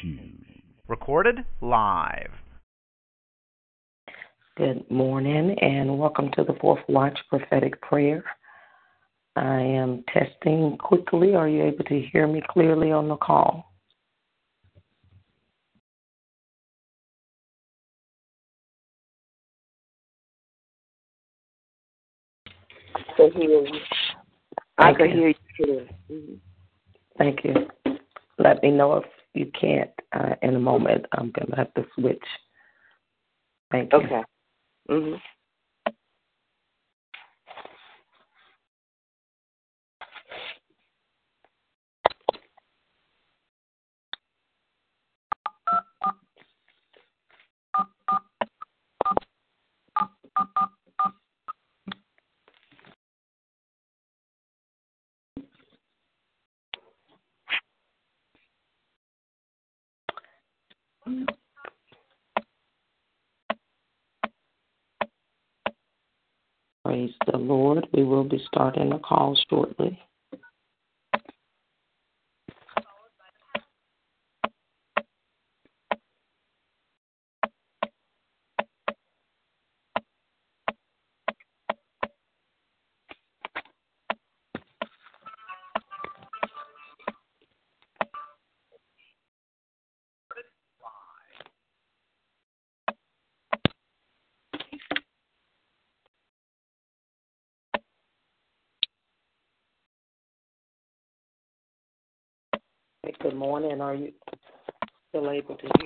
Shoes. Recorded live. Good morning and welcome to the Fourth Watch Prophetic Prayer. I am testing quickly. Are you able to hear me clearly on the call? can hear you. I can hear you too. Mm-hmm. Thank you. Let me know if you can't uh, in a moment. I'm going to have to switch. Thank you. Okay. Mm-hmm. Praise the Lord. We will be starting the call shortly. Good morning. Are you still to hear?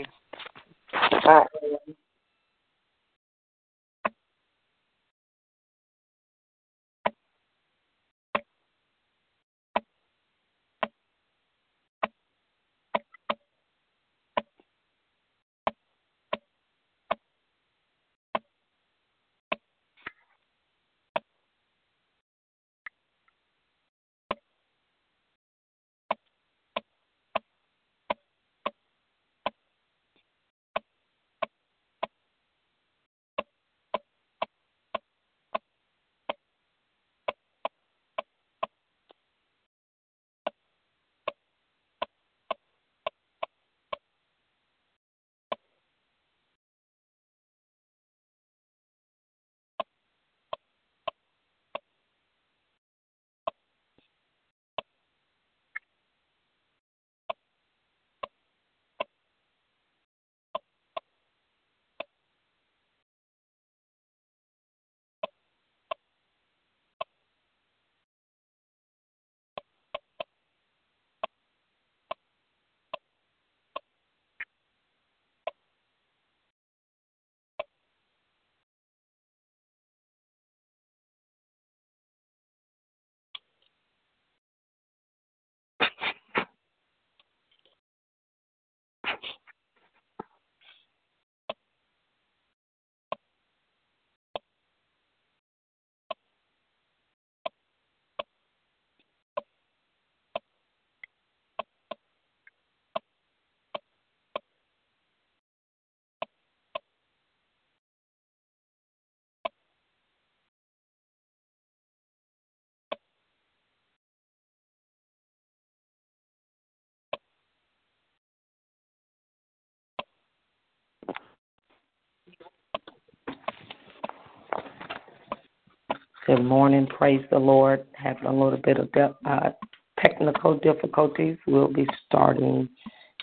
Good morning. Praise the Lord. Having a little bit of de- uh, technical difficulties. We'll be starting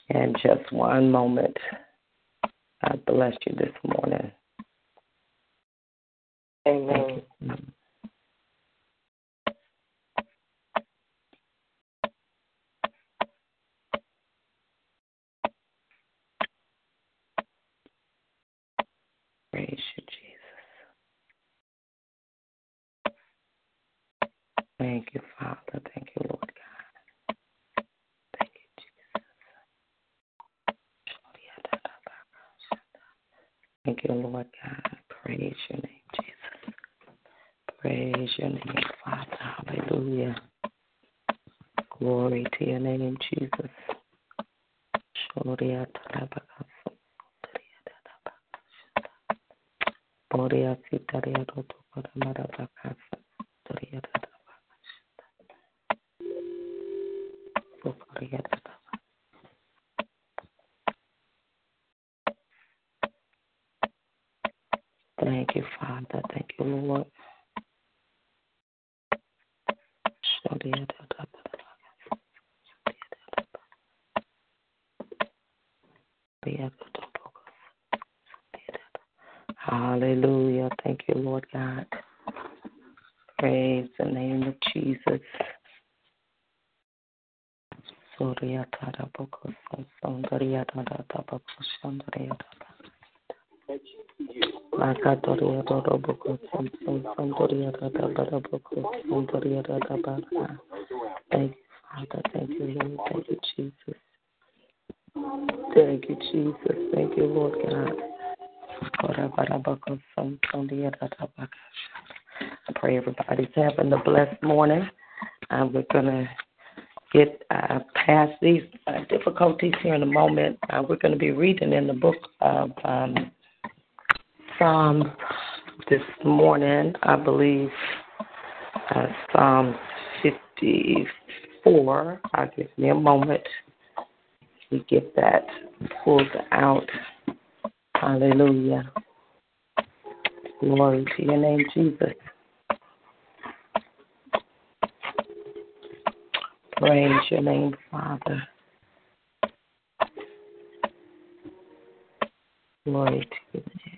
in just one moment. God bless you this morning. Amen. Praise you, Jesus. Thank you, Father. Thank you, Lord God. Thank you, Jesus. Thank you, Lord God. Praise your name, Jesus. Praise your name, Father. Hallelujah. Glory to your name, Jesus. Tarabakasa. you, Father. Thank you, Lord. Hallelujah. Thank you, Lord God. Praise the name of Jesus. Makatoria dodo boko samson sandoria dada bada boko sandoria dada bada. Thank you, Father. Thank you, Lord. Thank you, Jesus. Thank you, Jesus. Thank you, Lord God. I pray everybody's having a blessed morning. Uh, we're going to get uh, past these uh, difficulties here in a moment. Uh, we're going to be reading in the book of um, Psalms this morning, I believe, uh, Psalm 54. I'll give me a moment to get that pulled out. Hallelujah. Glory to your name, Jesus. Praise your name, Father. Glory to your name.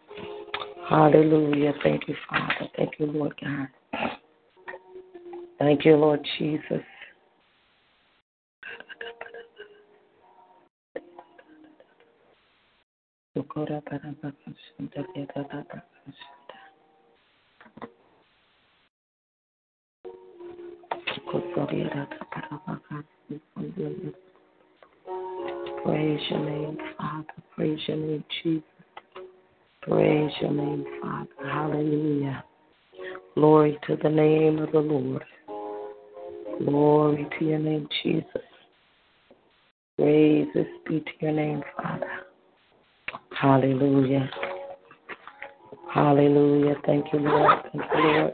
Hallelujah. Thank you, Father. Thank you, Lord God. Thank you, Lord Jesus. Praise your name, Father. Praise your name, Jesus. Praise your name, Father. Hallelujah. Glory to the name of the Lord. Glory to your name, Jesus. Praises be to your name, Father. Hallelujah. Hallelujah. Thank you, Lord. Thank you, Lord.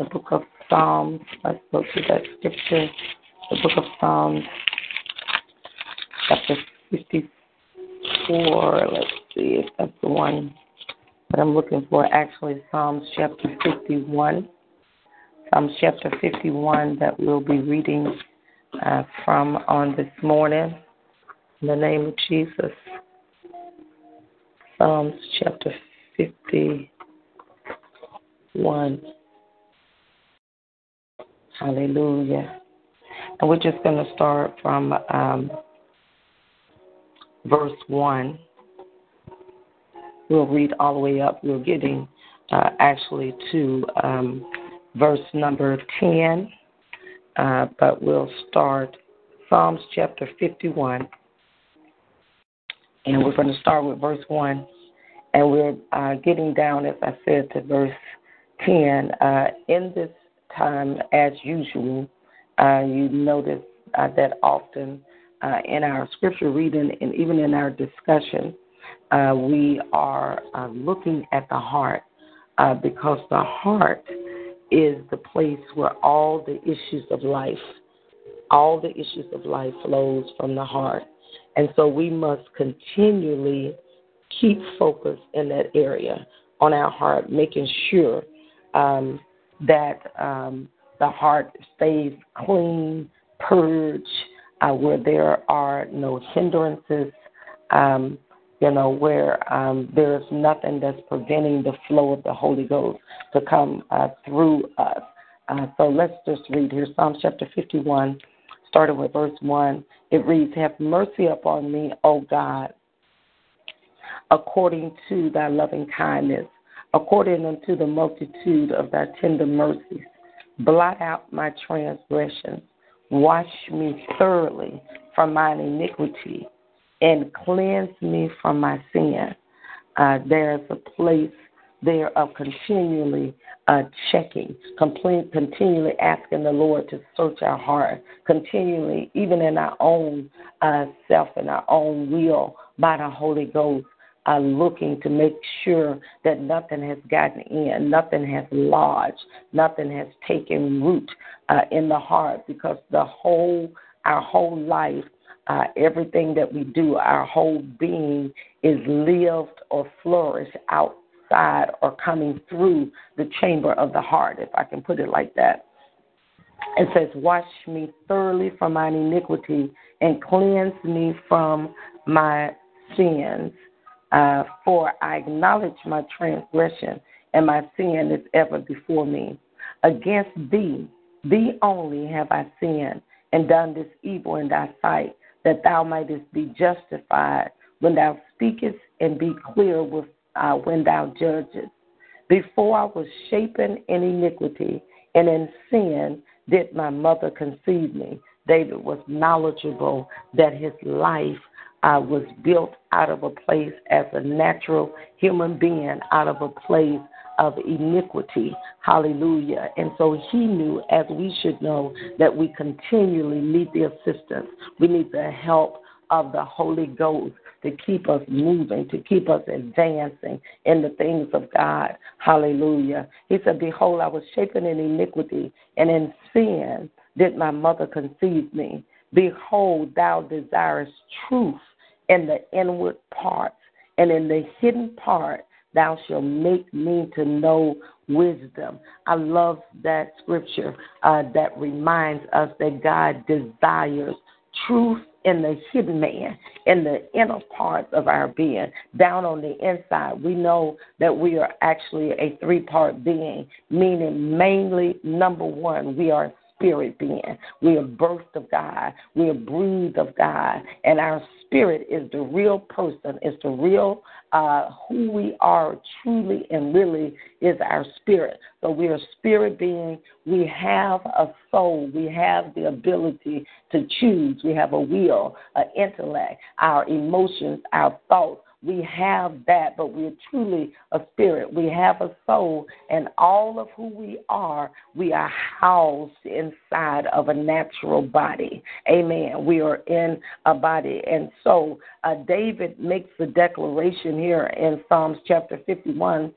The book of Psalms. Let's go to that scripture. The book of Psalms, chapter 54. Let's see if that's the one that I'm looking for. Actually, Psalms chapter 51. Psalms chapter 51 that we'll be reading uh, from on this morning. In the name of Jesus. Psalms chapter 51. Hallelujah. And we're just going to start from um, verse 1. We'll read all the way up. We're getting uh, actually to um, verse number 10, uh, but we'll start Psalms chapter 51. And we're going to start with verse 1. And we're uh, getting down, as I said, to verse 10. Uh, in this time, as usual, Uh, you notice uh, that often uh, in our scripture reading and even in our discussion, uh, we are uh, looking at the heart uh, because the heart is the place where all the issues of life, all the issues of life flows from the heart. And so we must continually keep focus in that area on our heart, making sure um, that um, the heart stays clean, purged, uh, where there are no hindrances, um, you know, where um, there's nothing that's preventing the flow of the Holy Ghost to come uh, through us. Uh, so let's just read here Psalm chapter 51, starting with verse 1. It reads, Have mercy upon me, O God, according to thy loving kindness, according unto the multitude of thy tender mercies. Blot out my transgressions. Wash me thoroughly from mine iniquity and cleanse me from my sin. Uh, there's a place there of continually uh, checking, continually asking the Lord to search our heart, continually, even in our own uh, self and our own will, by the Holy Ghost, uh, looking to make sure that nothing has gotten in, nothing has lodged, nothing has taken root uh, in the heart, because the whole, our whole life uh, everything that we do, our whole being is lived or flourished outside or coming through the chamber of the heart, if I can put it like that. It says, Wash me thoroughly from mine iniquity and cleanse me from my sins. Uh, for I acknowledge my transgression, and my sin is ever before me. Against thee, thee only have I sinned and done this evil in thy sight, that thou mightest be justified when thou speakest and be clear with uh, when thou judgest. Before I was shapen in iniquity and in sin did my mother conceive me. David was knowledgeable that his life uh, was built out of a place as a natural human being, out of a place of iniquity. Hallelujah. And so he knew, as we should know, that we continually need the assistance. We need the help of the Holy Ghost to keep us moving, to keep us advancing in the things of God. Hallelujah. He said, Behold, I was shapen in iniquity, and in sin did my mother conceive me. Behold, thou desirest truth in the inward parts, and in the hidden part Thou shalt make me to know wisdom. I love that scripture uh, that reminds us that God desires truth in the hidden man, in the inner parts of our being, down on the inside. We know that we are actually a three part being, meaning mainly, number one, we are spirit being. We are birthed of God. We are breathed of God. And our spirit is the real person, it's the real uh, who we are truly and really is our spirit. So we are spirit being. We have a soul. We have the ability to choose. We have a will, an intellect, our emotions, our thoughts. We have that, but we're truly a spirit. We have a soul, and all of who we are, we are housed inside of a natural body. Amen. We are in a body. And so uh, David makes the declaration here in Psalms chapter 51.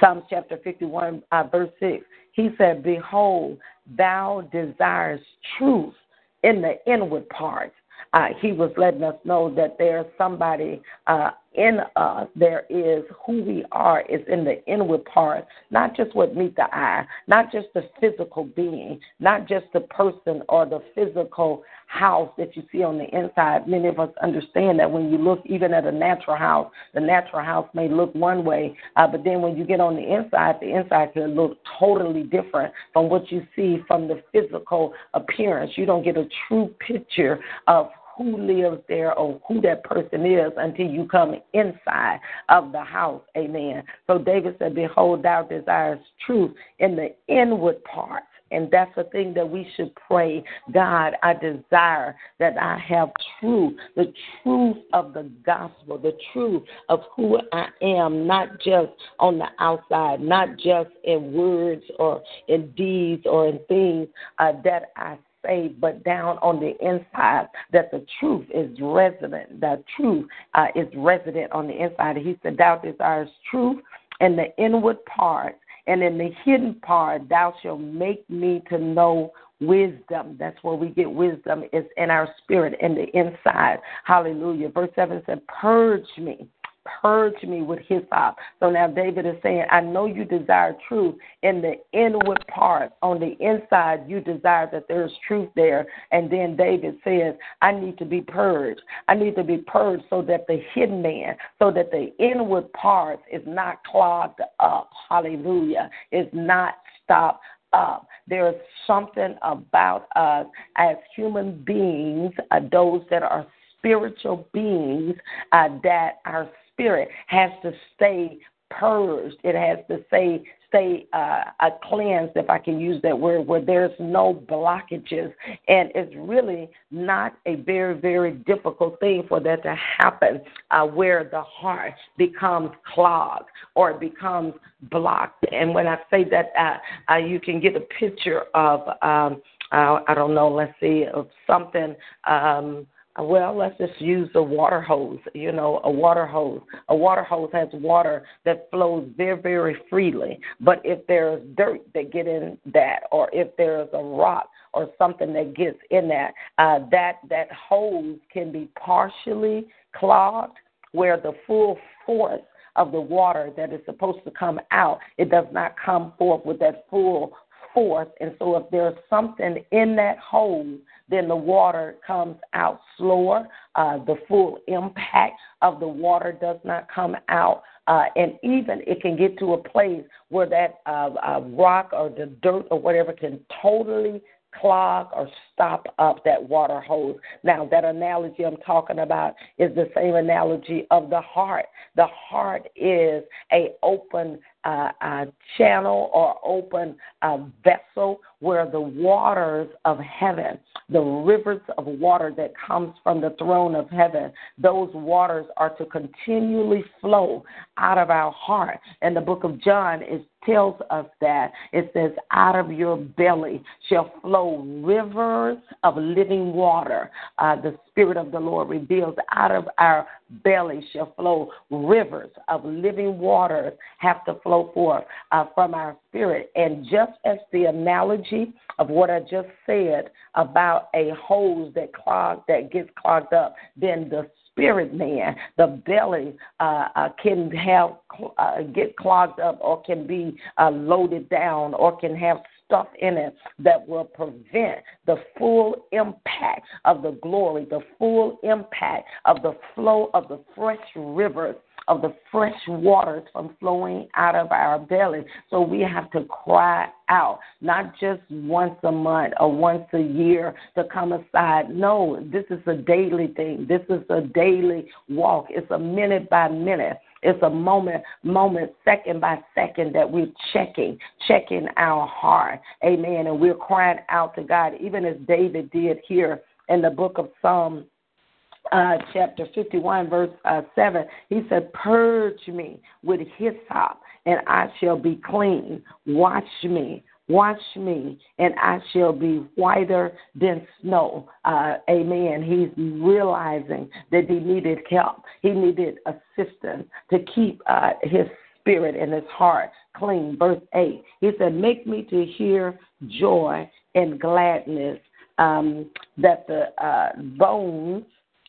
Psalms chapter 51, uh, verse 6. He said, Behold, thou desirest truth in the inward parts uh, he was letting us know that there's somebody uh, in us. There is who we are is in the inward part, not just what meets the eye, not just the physical being, not just the person or the physical house that you see on the inside. Many of us understand that when you look even at a natural house, the natural house may look one way, uh, but then when you get on the inside, the inside can look totally different from what you see from the physical appearance. You don't get a true picture of who lives there or who that person is until you come inside of the house. Amen. So David said, Behold, thou desirest truth in the inward parts And that's the thing that we should pray. God, I desire that I have truth, the truth of the gospel, the truth of who I am, not just on the outside, not just in words or in deeds or in things uh, that I but down on the inside, that the truth is resident. The truth uh, is resident on the inside. He said, Thou desires truth in the inward part, and in the hidden part, thou shalt make me to know wisdom. That's where we get wisdom, is in our spirit, in the inside. Hallelujah. Verse 7 said, Purge me purge me with hyssop. So now David is saying, I know you desire truth in the inward part. On the inside, you desire that there's truth there. And then David says, I need to be purged. I need to be purged so that the hidden man, so that the inward part is not clogged up. Hallelujah. Is not stopped up. There is something about us as human beings, uh, those that are spiritual beings, uh, that our spirit has to stay purged. It has to stay stay uh, cleansed, if I can use that word, where there's no blockages, and it's really not a very very difficult thing for that to happen, uh, where the heart becomes clogged or becomes blocked. And when I say that, uh, uh, you can get a picture of. Um, uh, I don't know, let's see, of something um, well, let's just use a water hose. You know, a water hose. A water hose has water that flows very, very freely. But if there's dirt that get in that, or if there's a rock or something that gets in that, uh, that that hose can be partially clogged, where the full force of the water that is supposed to come out, it does not come forth with that full force. And so, if there's something in that hole, then the water comes out slower. Uh, the full impact of the water does not come out. Uh, and even it can get to a place where that uh, uh, rock or the dirt or whatever can totally clog or stop up that water hose. Now, that analogy I'm talking about is the same analogy of the heart. The heart is a open uh, uh, channel or open uh, vessel where the waters of heaven, the rivers of water that comes from the throne of heaven, those waters are to continually flow out of our heart. And the book of John is tells us that it says, out of your belly shall flow rivers of living water. Uh, the Spirit of the Lord reveals out of our belly shall flow rivers of living waters have to flow forth uh, from our spirit. And just as the analogy of what I just said about a hose that clogged that gets clogged up, then the spirit man, the belly uh, uh, can have uh, get clogged up or can be uh, loaded down or can have stuff in it that will prevent the full impact of the glory, the full impact of the flow of the fresh rivers of the fresh waters from flowing out of our belly. So we have to cry out, not just once a month or once a year to come aside. No, this is a daily thing. This is a daily walk. It's a minute by minute. It's a moment, moment, second by second that we're checking, checking our heart. Amen. And we're crying out to God, even as David did here in the book of Psalms uh, chapter 51, verse uh, 7, he said, Purge me with hyssop, and I shall be clean. Wash me, wash me, and I shall be whiter than snow. Uh, amen. He's realizing that he needed help, he needed assistance to keep uh, his spirit and his heart clean. Verse 8, he said, Make me to hear joy and gladness, um, that the uh, bones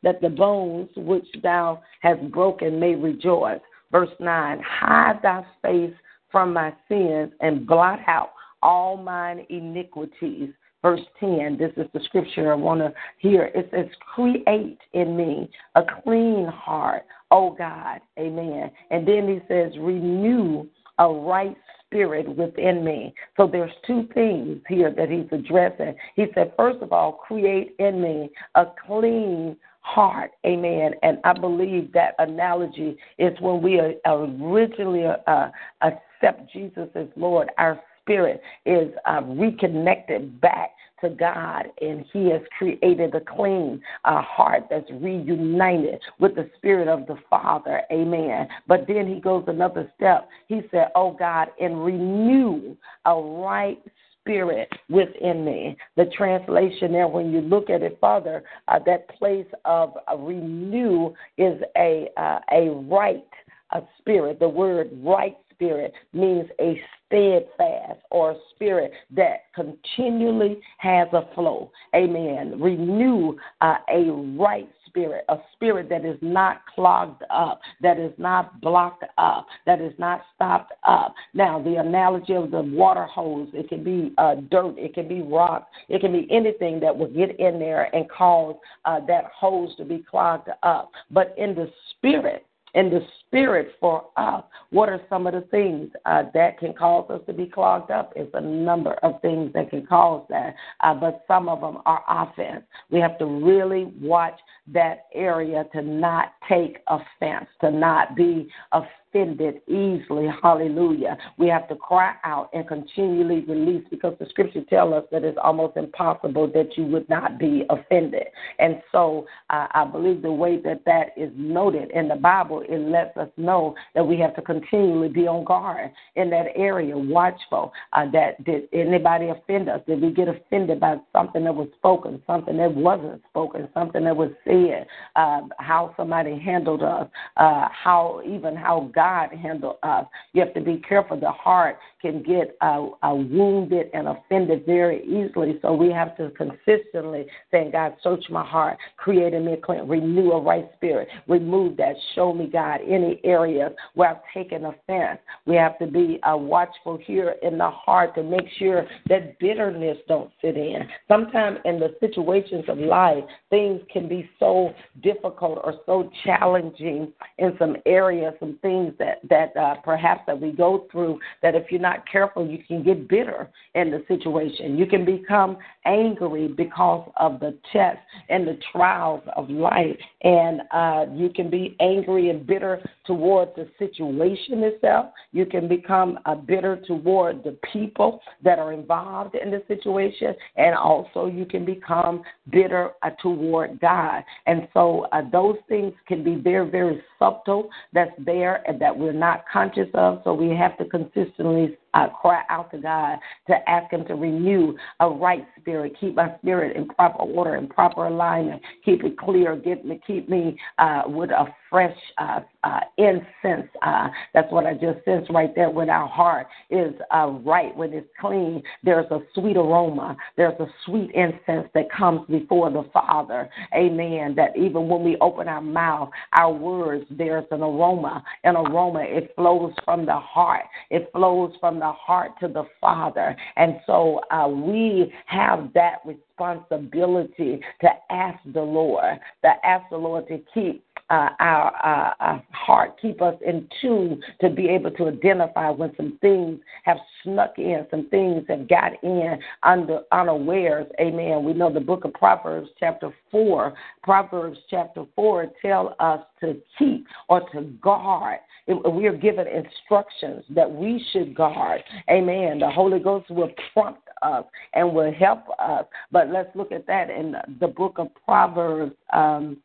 that the bones which thou hast broken may rejoice. Verse 9 Hide thy face from my sins and blot out all mine iniquities. Verse 10, this is the scripture I want to hear. It says, Create in me a clean heart, O God. Amen. And then he says, Renew a right spirit within me. So there's two things here that he's addressing. He said, first of all, create in me a clean heart. Amen. And I believe that analogy is when we originally uh, accept Jesus as Lord, our spirit is uh, reconnected back to God, and He has created a clean uh, heart that's reunited with the Spirit of the Father. Amen. But then He goes another step. He said, Oh God, and renew a right spirit within me. The translation there, when you look at it further, uh, that place of uh, renew is a uh, a right a spirit. The word right spirit means a steadfast or a spirit that continually has a flow. Amen. Renew uh, a right spirit, a spirit that is not clogged up, that is not blocked up, that is not stopped up. Now, the analogy of the water hose, it can be uh, dirt, it can be rock, it can be anything that will get in there and cause uh, that hose to be clogged up. But in the spirit, in the spirit for us. What are some of the things uh, that can cause us to be clogged up? It's a number of things that can cause that, uh, but some of them are offense. We have to really watch that area to not take offense, to not be offended offended easily. Hallelujah. We have to cry out and continually release because the scripture tells us that it's almost impossible that you would not be offended. And so uh, I believe the way that that is noted in the Bible, it lets us know that we have to continually be on guard in that area, watchful. Uh, that did anybody offend us? Did we get offended by something that was spoken, something that wasn't spoken, something that was said, uh, how somebody handled us, uh, how even how God God handle us. You have to be careful. The heart can get uh, uh, wounded and offended very easily. So we have to consistently say, God, search my heart, create in me a clean, renew a right spirit, remove that, show me, God, any areas where I've taken offense. We have to be uh, watchful here in the heart to make sure that bitterness don't sit in. Sometimes in the situations of life, things can be so difficult or so challenging in some areas, some things that that uh, perhaps that we go through that if you're not careful you can get bitter in the situation. You can become angry because of the tests and the trials of life. And uh, you can be angry and bitter toward the situation itself. You can become uh, bitter toward the people that are involved in the situation. And also you can become bitter uh, toward God. And so uh, those things can be very very subtle that's there and that we're not conscious of. So we have to consistently uh, cry out to God to ask Him to renew a right spirit, keep my spirit in proper order, in proper alignment, keep it clear, get me, keep me uh, with a fresh uh, uh, incense. Uh, that's what I just sensed right there. When our heart is uh, right, when it's clean, there's a sweet aroma. There's a sweet incense that comes before the Father. Amen. That even when we open our mouth, our words, there's an aroma. An aroma. It flows from the heart. It flows from the the heart to the Father. And so uh, we have that responsibility to ask the Lord, to ask the Lord to keep uh, our uh, heart, keep us in tune to be able to identify when some things have snuck in, some things have got in under unawares. Amen. We know the book of Proverbs, chapter 4, Proverbs chapter 4 tell us to keep or to guard. We are given instructions that we should guard. Amen. The Holy Ghost will prompt us and will help us. But let's look at that in the book of Proverbs. Um,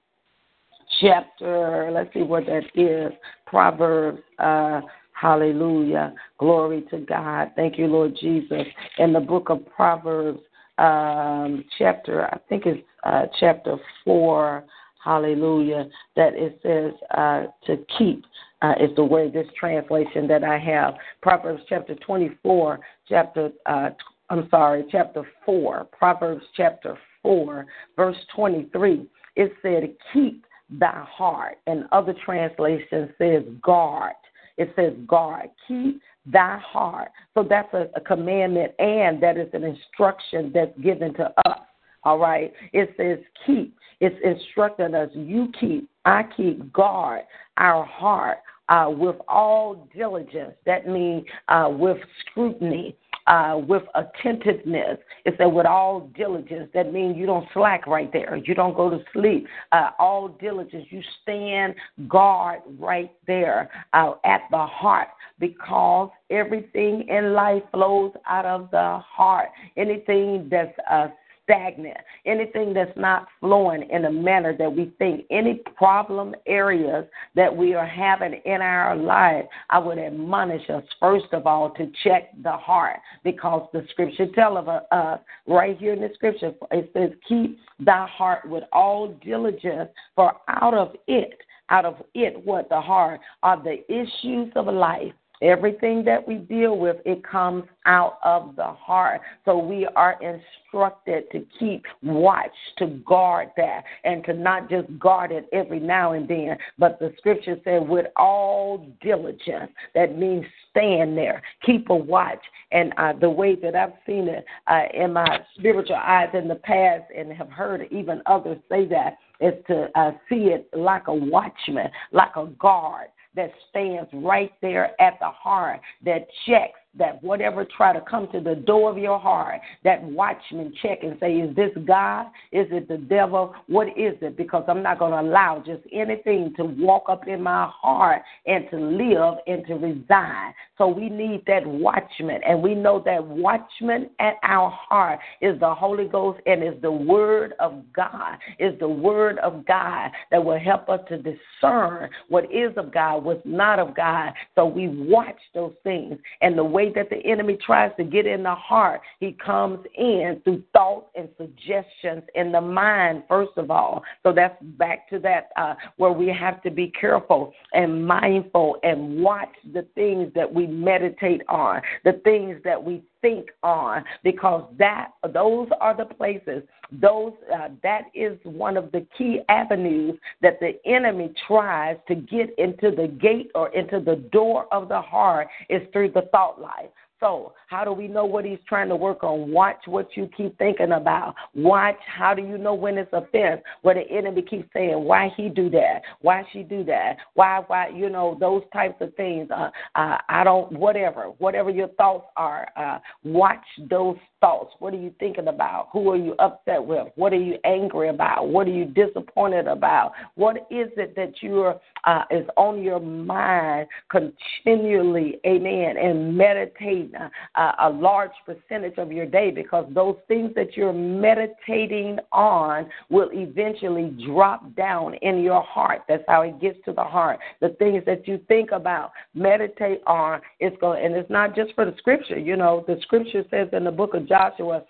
chapter, let's see what that is. Proverbs, uh, hallelujah. Glory to God. Thank you, Lord Jesus. In the book of Proverbs, um, chapter, I think it's uh, chapter 4, hallelujah, that it says uh, to keep. Uh, is the word this translation that I have. Proverbs chapter 24, chapter, uh, I'm sorry, chapter 4, Proverbs chapter 4, verse 23. It said, Keep thy heart. And other translation says guard. It says guard. Keep thy heart. So that's a, a commandment and that is an instruction that's given to us. All right. It says keep. It's instructing us, you keep, I keep guard our heart uh, with all diligence. That means uh, with scrutiny uh, with attentiveness. It said with all diligence. That means you don't slack right there. You don't go to sleep. Uh, all diligence. You stand guard right there uh, at the heart because everything in life flows out of the heart. Anything that's uh, stagnant, anything that's not flowing in a manner that we think, any problem areas that we are having in our life, I would admonish us, first of all, to check the heart because the scripture tells us uh, right here in the scripture, it says, Keep thy heart with all diligence, for out of it, out of it, what the heart are the issues of life. Everything that we deal with, it comes out of the heart. So we are instructed to keep watch, to guard that, and to not just guard it every now and then, but the scripture said, with all diligence. That means stand there, keep a watch. And uh, the way that I've seen it uh, in my spiritual eyes in the past, and have heard even others say that, is to uh, see it like a watchman, like a guard that stands right there at the heart that checks that whatever try to come to the door of your heart, that watchman check and say, Is this God? Is it the devil? What is it? Because I'm not going to allow just anything to walk up in my heart and to live and to reside. So we need that watchman. And we know that watchman at our heart is the Holy Ghost and is the Word of God, is the Word of God that will help us to discern what is of God, what's not of God. So we watch those things. And the way way that the enemy tries to get in the heart, he comes in through thoughts and suggestions in the mind, first of all. So that's back to that uh, where we have to be careful and mindful and watch the things that we meditate on, the things that we think on because that those are the places those uh, that is one of the key avenues that the enemy tries to get into the gate or into the door of the heart is through the thought life so, how do we know what he's trying to work on? Watch what you keep thinking about. Watch how do you know when it's offense? Where the enemy keeps saying, "Why he do that? Why she do that? Why why you know those types of things? Uh, uh, I don't whatever whatever your thoughts are. Uh, watch those thoughts. What are you thinking about? Who are you upset with? What are you angry about? What are you disappointed about? What is it that you're uh, is on your mind continually? Amen. And meditate uh, a large percentage of your day because those things that you're meditating on will eventually drop down in your heart. That's how it gets to the heart. The things that you think about, meditate on, it's going, and it's not just for the scripture. You know, the scripture says in the book of Joshua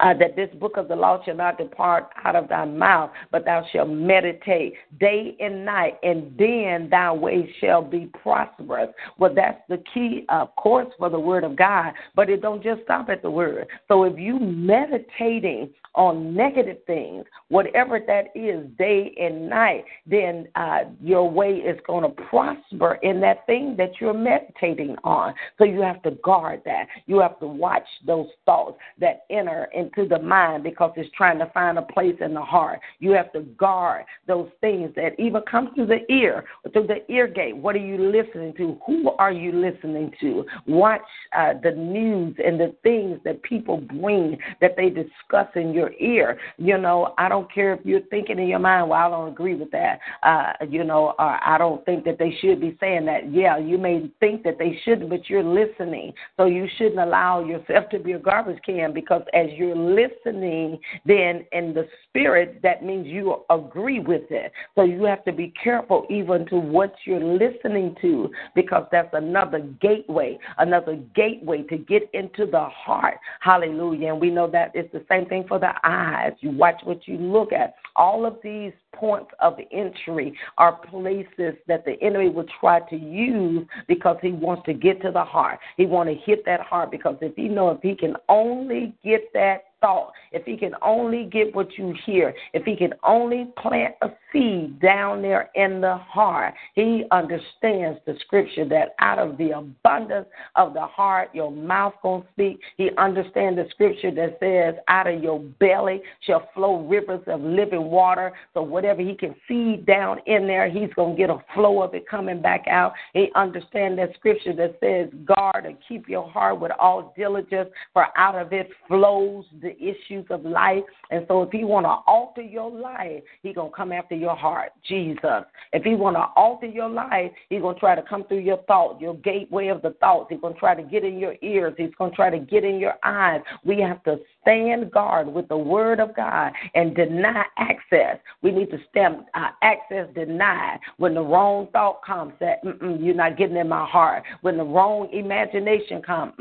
uh, that this book of the law shall not depart out of thy mouth, but thou shalt meditate day and night, and then thy way shall be prosperous. Well, that's the key, of course, for the word of God, but it don't just stop at the word. So if you meditating on negative things, whatever that is, day and night, then uh, your way is going to prosper in that thing that you're meditating on. So you have to guard that. You have to watch those thoughts that enter into the mind because it's trying to find a place in the heart. You have to guard those things that even come through the ear, through the ear gate. What are you listening to? Who are you listening to? Watch uh, the news and the things that people bring that they discuss in your ear. You know, I don't care if you're thinking in your mind, well, I don't agree with that. Uh, you know, or I don't think that they should be saying that. Yeah, you may think that they shouldn't, but you're listening. So you shouldn't allow yourself to be a garbage can because as you're listening, then in the spirit, that means you agree with it. So you have to be careful even to what you're listening to because that's another gateway, another gateway to get into the heart. Hallelujah. And we know that it's the same thing for the eyes. You watch what you look at. All of these points of entry are places that the enemy will try to use because he wants to get to the heart. He want to hit that heart because if he know if he can only get that thought, if he can only get what you hear, if he can only plant a seed down there in the heart, he understands the scripture that out of the abundance of the heart, your mouth gonna speak. He understands the scripture that says, out of your belly shall flow rivers of living water. So whatever he can feed down in there, he's gonna get a flow of it coming back out. He understands that scripture that says, guard and keep your heart with all diligence, for out of it flows the issues of life. And so if he want to alter your life, he going to come after your heart, Jesus. If he want to alter your life, he's going to try to come through your thought, your gateway of the thoughts. He's going to try to get in your ears. He's going to try to get in your eyes. We have to stand guard with the word of God and deny access. We need to stand uh, access denied when the wrong thought comes that you're not getting in my heart. When the wrong imagination comes,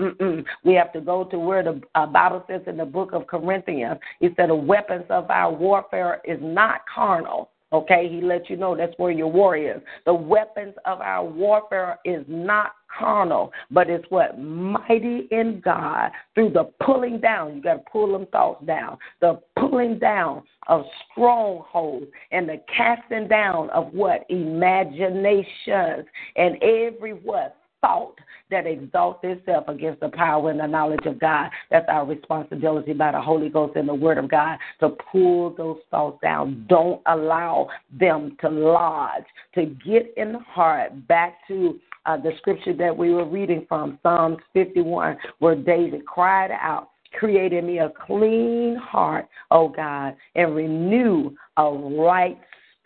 we have to go to where the uh, Bible says in the book of Corinthians, He said the weapons of our warfare is not carnal Okay, he let you know that's where your war is. The weapons of our warfare is not carnal, but it's what? Mighty in God through the pulling down. You got to pull them thoughts down. The pulling down of strongholds and the casting down of what? Imaginations and every what? Thought that exalts itself against the power and the knowledge of God. That's our responsibility by the Holy Ghost and the Word of God to pull those thoughts down. Don't allow them to lodge, to get in the heart back to uh, the scripture that we were reading from, Psalms 51, where David cried out, Create in me a clean heart, O God, and renew a right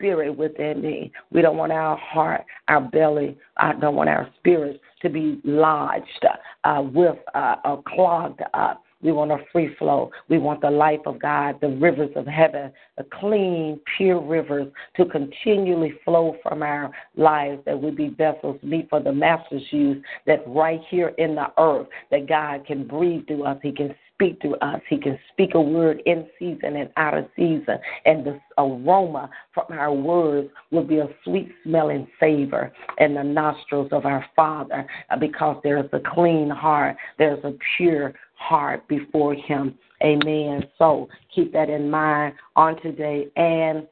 spirit within me. We don't want our heart, our belly, I don't want our spirits to be lodged uh, with uh, or clogged up. We want a free flow. We want the life of God, the rivers of heaven, the clean, pure rivers to continually flow from our lives, that we be vessels meet for the Master's use, that right here in the earth, that God can breathe through us. He can speak to us. He can speak a word in season and out of season. And the aroma from our words will be a sweet smelling savor in the nostrils of our Father uh, because there's a clean heart, there's a pure heart before Him. Amen. So keep that in mind on today and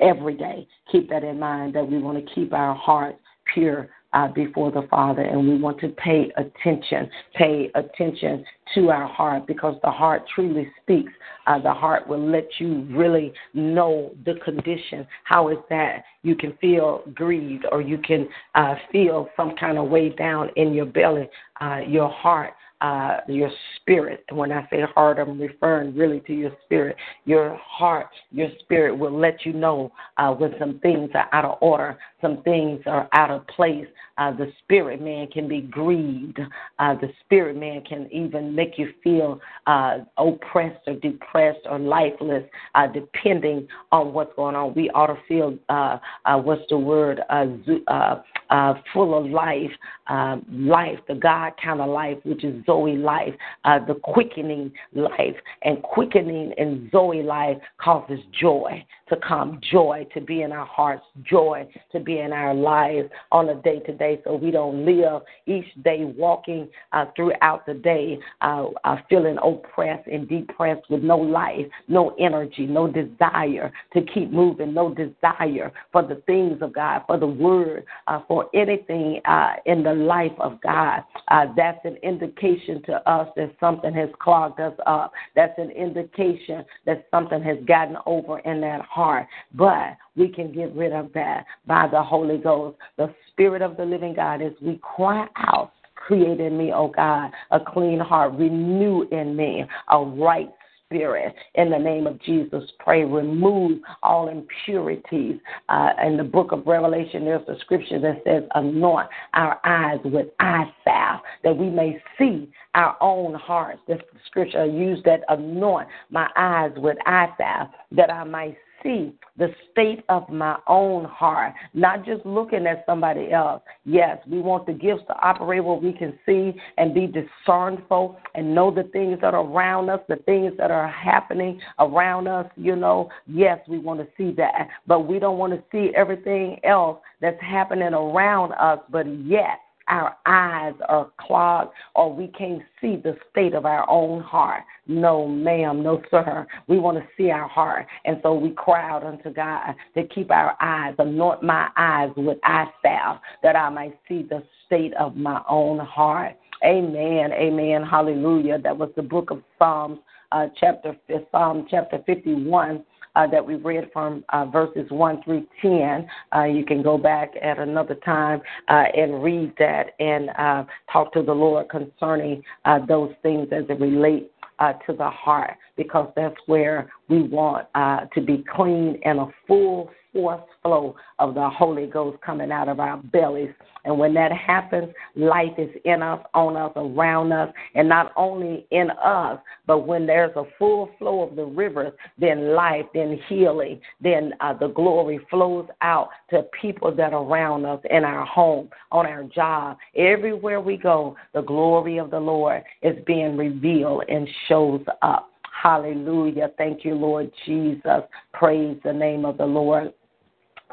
every day. Keep that in mind that we want to keep our hearts pure uh, before the Father, and we want to pay attention, pay attention to our heart because the heart truly speaks. Uh, the heart will let you really know the condition. How is that you can feel grieved or you can uh, feel some kind of way down in your belly, uh, your heart uh, your spirit. And when I say heart, I'm referring really to your spirit. Your heart, your spirit will let you know uh, when some things are out of order, some things are out of place. Uh, the spirit man can be grieved. Uh, the spirit man can even make you feel uh, oppressed or depressed or lifeless, uh, depending on what's going on. We ought to feel uh, uh, what's the word? Uh, uh, uh, full of life, uh, life, the God kind of life, which is Zoe life, uh, the quickening life. And quickening in Zoe life causes joy to come, joy to be in our hearts, joy to be in our lives on a day to day so we don't live each day walking uh, throughout the day uh, uh, feeling oppressed and depressed with no life, no energy, no desire to keep moving, no desire for the things of God, for the word, uh, for anything uh, in the life of God. That's an indication to us that something has clogged us up. That's an indication that something has gotten over in that heart. But we can get rid of that by the Holy Ghost, the Spirit of the living God, as we cry out. Create in me, O oh God, a clean heart. Renew in me a right spirit. In the name of Jesus, pray. Remove all impurities. Uh, in the book of Revelation, there's a scripture that says, Anoint our eyes with eye salve, that we may see our own hearts. This scripture used that anoint my eyes with eye salve, that I might see the state of my own heart, not just looking at somebody else. Yes, we want the gifts to operate where we can see and be discernful and know the things that are around us, the things that are happening around us. You know, yes, we want to see that, but we don't want to see everything else that's happening around us, but yet our eyes are clogged or we can't see the state of our own heart. No, ma'am, no, sir. We want to see our heart. And so we cry out unto God to keep our eyes, anoint my eyes with eye salve, that I might see the state of my own heart. Amen. Amen. Hallelujah. That was the book of Psalms, uh, chapter Psalm chapter 51 uh, that we read from uh, verses 1 through 10. Uh, you can go back at another time uh, and read that and uh, talk to the Lord concerning uh, those things as it relates uh, to the heart, because that's where we want uh, to be clean and a full force flow of the Holy Ghost coming out of our bellies. And when that happens, life is in us, on us, around us, and not only in us, but when there's a full flow of the rivers, then life, then healing, then uh, the glory flows out to people that are around us in our home, on our job. Everywhere we go, the glory of the Lord is being revealed and shows up. Hallelujah. Thank you, Lord Jesus. Praise the name of the Lord.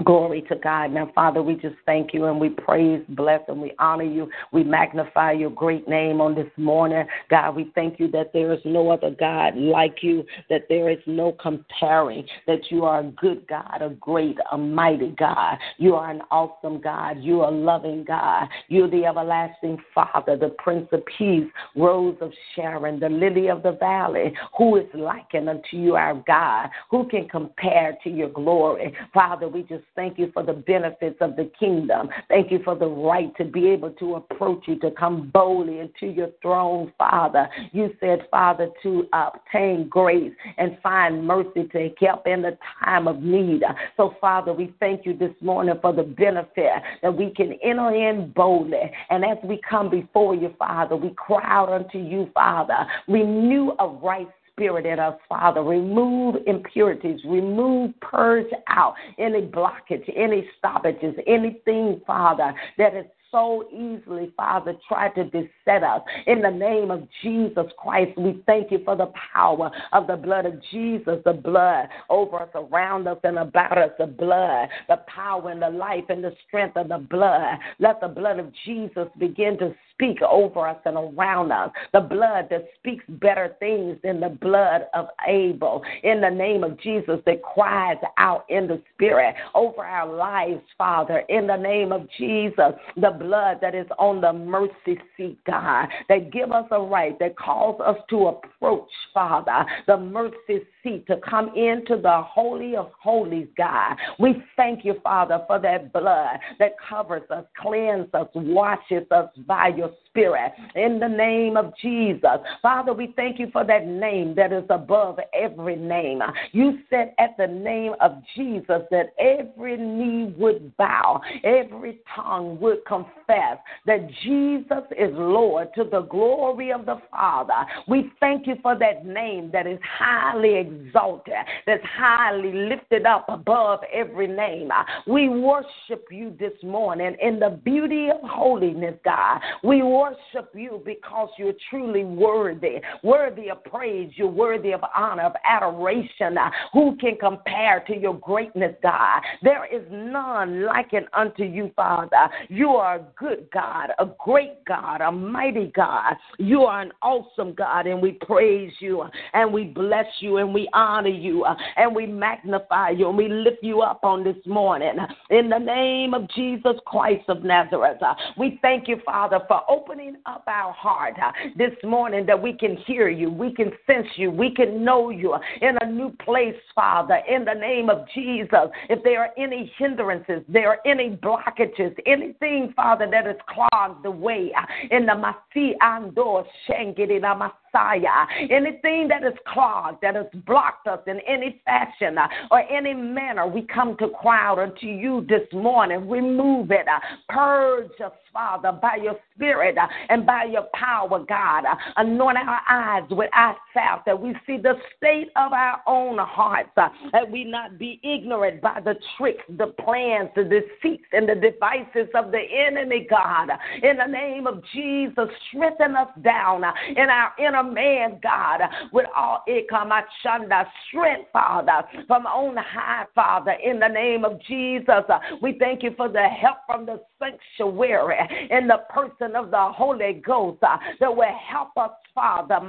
Glory to God. Now, Father, we just thank you and we praise, bless, and we honor you. We magnify your great name on this morning. God, we thank you that there is no other God like you, that there is no comparing, that you are a good God, a great, a mighty God. You are an awesome God. You are a loving God. You're the everlasting Father, the Prince of Peace, Rose of Sharon, the lily of the valley. Who is likened unto you, our God? Who can compare to your glory? Father, we just thank you for the benefits of the kingdom. Thank you for the right to be able to approach you, to come boldly into your throne, Father. You said, Father, to obtain grace and find mercy to help in the time of need. So, Father, we thank you this morning for the benefit that we can enter in boldly. And as we come before you, Father, we cry out unto you, Father. Renew a right spirit in us, Father. Remove impurities, remove, purge out any blockage, any stoppages, anything, Father, that is so easily, Father, try to beset us. In the name of Jesus Christ, we thank you for the power of the blood of Jesus, the blood over us, around us, and about us, the blood, the power and the life and the strength of the blood. Let the blood of Jesus begin to speak over us and around us. The blood that speaks better things than the blood of Abel. In the name of Jesus, that cries out in the spirit over our lives, Father. In the name of Jesus, the blood that is on the mercy seat, God, that give us a right, that calls us to approach, Father, the mercy seat to come into the Holy of Holies, God. We thank you, Father, for that blood that covers us, cleanses us, washes us by your Spirit. In the name of Jesus. Father, we thank you for that name that is above every name. You said at the name of Jesus that every knee would bow, every tongue would confess that Jesus is Lord to the glory of the Father. We thank you for that name that is highly exalted, that's highly lifted up above every name. We worship you this morning in the beauty of holiness, God. We worship you because you're truly worthy, worthy of praise. You're worthy of honor, of adoration. Who can compare to your greatness, God? There is none like unto you, Father. You are a good God, a great God, a mighty God. You are an awesome God, and we praise you, and we bless you, and we honor you, and we magnify you, and we lift you up on this morning. In the name of Jesus Christ of Nazareth, we thank you, Father, for opening up our heart uh, this morning that we can hear you, we can sense you, we can know you in a new place, Father, in the name of Jesus. If there are any hindrances, there are any blockages, anything, Father, that has clogged the way uh, in the Masi Ando Shengiri Messiah. Anything that is clogged, that has blocked us in any fashion uh, or any manner, we come to cry out unto you this morning. Remove it. Uh, purge us, Father, by your spirit uh, and by your power, God. Uh, anoint our eyes with salve that we see the state of our own hearts, uh, that we not be ignorant by the tricks, the plans, the deceits, and the devices of the enemy, God. In the name of Jesus, strengthen us down in our inner man, God, with all ikamachanda strength, Father, from on high, Father, in the name of Jesus. We thank you for the help from the sanctuary in the person of the Holy Ghost uh, that will help us, Father.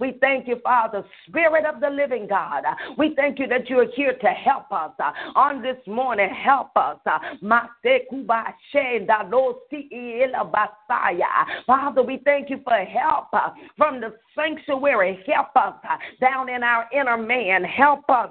We thank you, Father, Spirit of the living God. We thank you that you are here to help us uh, on this morning. Help us. Uh, Father, we thank you for help uh, from the sanctuary. Help us down in our inner man. Help us.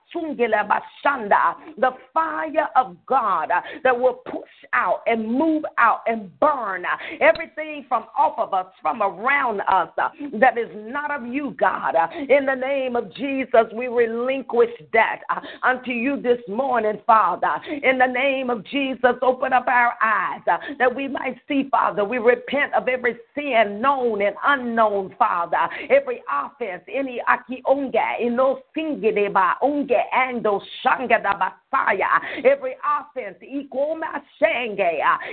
The fire of God that will push out and move out and burn everything from off of us, from around us that is not of you, God. In the name of Jesus, we relinquish that unto you this morning, Father. In the name of Jesus, open up our eyes that we might see, Father. We repent of every sin known and unknown, Father. Every offense, any akionga, ino singedeba, unge ando shanga da basaya. Every offense,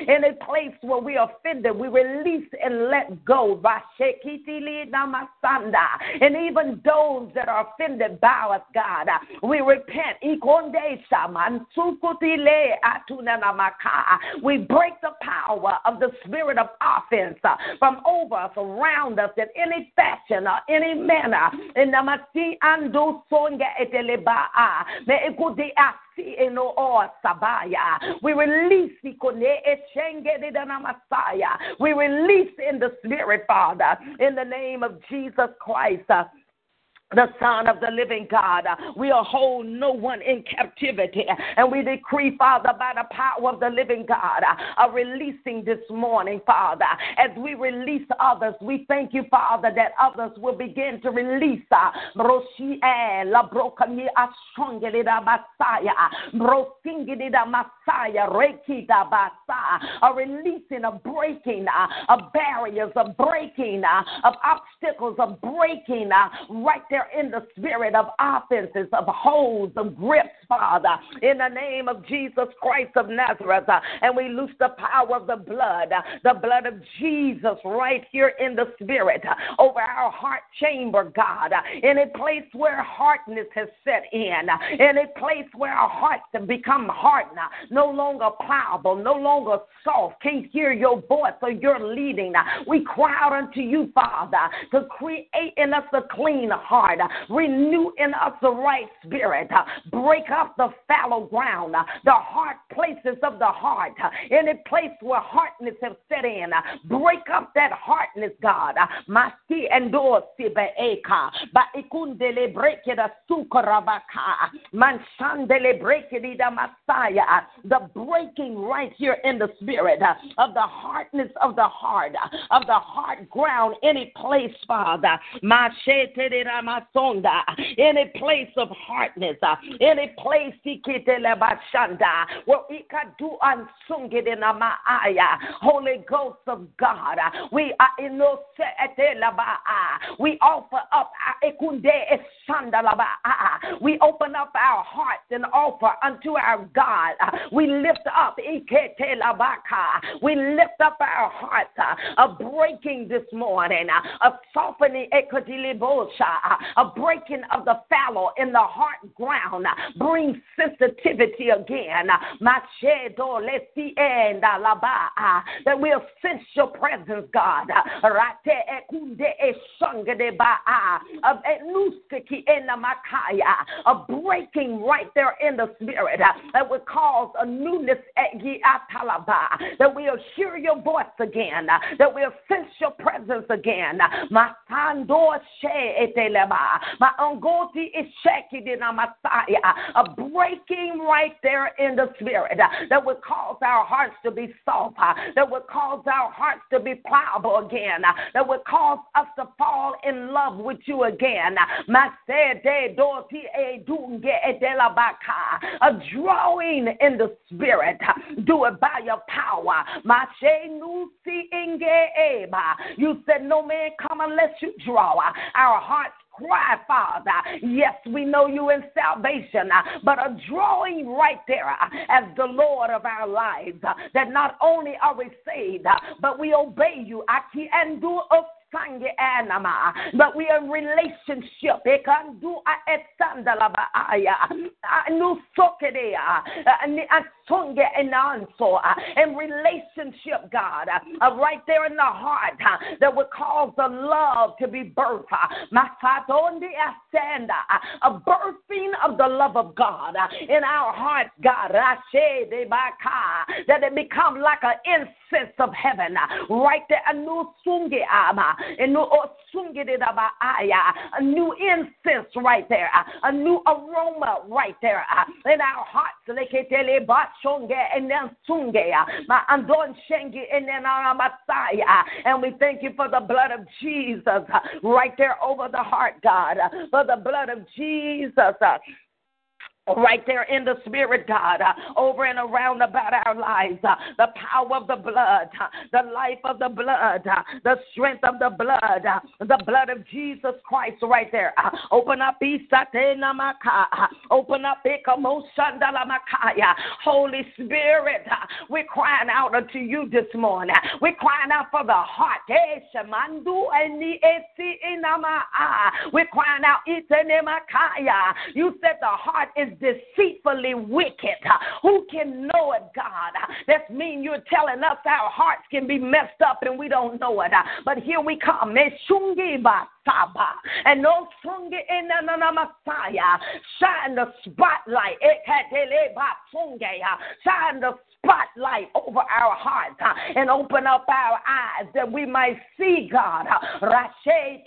any place where we offended, we release and let go. And even those that are offended by us, God, we repent. We break the power of the spirit of offense from over us, around us, in any fashion or any manner. In the Eno sabaya. We release. We release in the spirit, Father, in the name of Jesus Christ the Son of the living God. We'll hold no one in captivity. And we decree, Father, by the power of the living God, a releasing this morning, Father. As we release others, we thank you, Father, that others will begin to release. A releasing, a breaking of barriers, a breaking of obstacles, a breaking uh, right there they're in the spirit of offenses, of holds, of grips, Father, in the name of Jesus Christ of Nazareth. And we loose the power of the blood, the blood of Jesus right here in the spirit over our heart chamber, God. In a place where hardness has set in, in a place where our hearts have become hardened, no longer pliable, no longer soft, can't hear your voice or your leading. We cry out unto you, Father, to create in us a clean heart heart. Renew in us the right spirit. Break up the fallow ground, the hard places of the heart. Any place where hardness have set in, break up that hardness, God. Masti endorsi beeka. Ba ikundele break it a sukarabaka. Mansandele break it a Messiah. The breaking right here in the spirit of the hardness of the heart, of the hard ground, any place, Father. Machete any place of hardness, any place where we can do unsunged Holy Ghost of God, we are in no we offer up we open up our hearts and offer unto our God. We lift up we lift up our hearts of breaking this morning, of softening a breaking of the fallow in the heart ground brings sensitivity again. That we'll sense your presence, God. A breaking right there in the spirit that would cause a newness that we'll hear your voice again, that we'll sense your presence again. My ungoti is shaking in a Messiah. A breaking right there in the spirit uh, that would cause our hearts to be soft, uh, that would cause our hearts to be pliable again, uh, that would cause us to fall in love with you again. Eh, a drawing in the spirit. Do it by your power. Eh, eh, you said no man come unless you draw. Our hearts cry, Father. Yes, we know you in salvation, uh, but a drawing right there uh, as the Lord of our lives. Uh, that not only are we saved, but we obey you. Aki and do sangue anama. But we are in relationship. They can do a esandalaba aya. Nu sokedea. Asunge enanso. In relationship, God. Uh, uh, right there in the heart uh, that would cause the love to be birthed. A birthing of the love of God in our hearts, God. That it become like an incense of heaven. Right there. Anu sunge ama. A new um, Uh, incense right there, uh, a new aroma right there uh, in our hearts. And then And we thank you for the blood of Jesus right there over the heart, God, for the blood of Jesus right there in the spirit, God, uh, over and around about our lives. Uh, the power of the blood, uh, the life of the blood, uh, the strength of the blood, uh, the blood of Jesus Christ right there. Uh, open up, open up, Holy Spirit, we're crying out unto you this morning. We're crying out for the heart. We're crying out, you said the heart is deceitfully wicked. Who can know it, God? That means you're telling us our hearts can be messed up and we don't know it. But here we come. And no sungi in the Messiah. Shine the spotlight. Shine the spotlight over our hearts uh, and open up our eyes that we might see God. Rashe.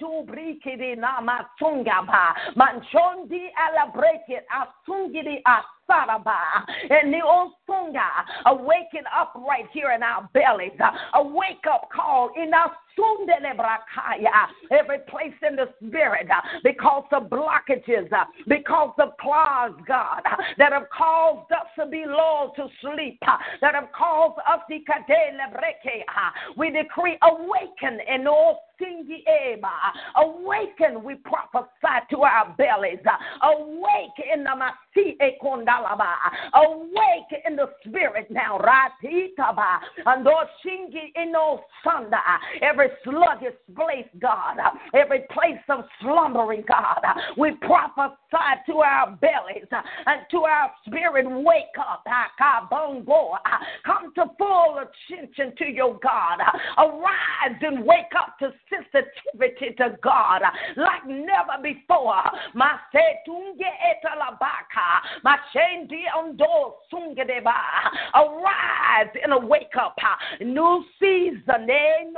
And the osunga. Awaken up right here in our bellies. A wake up call in our Every place in the spirit uh, because of blockages, uh, because of claws, God, uh, that have caused us to be lulled to sleep, that have caused us to we decree awaken in all Awaken, we prophesy to our bellies. Awake in the Masi Ekondalaba. Awake in the spirit now. Ratitaba. And Shingi Ino Sanda. Every sluggish place, God. Every place of slumbering, God. We prophesy to our bellies and to our spirit. Wake up. Come to full attention to your God. Arise and wake up to sensitivity to God like never before. Arise and wake up. New season. Eh,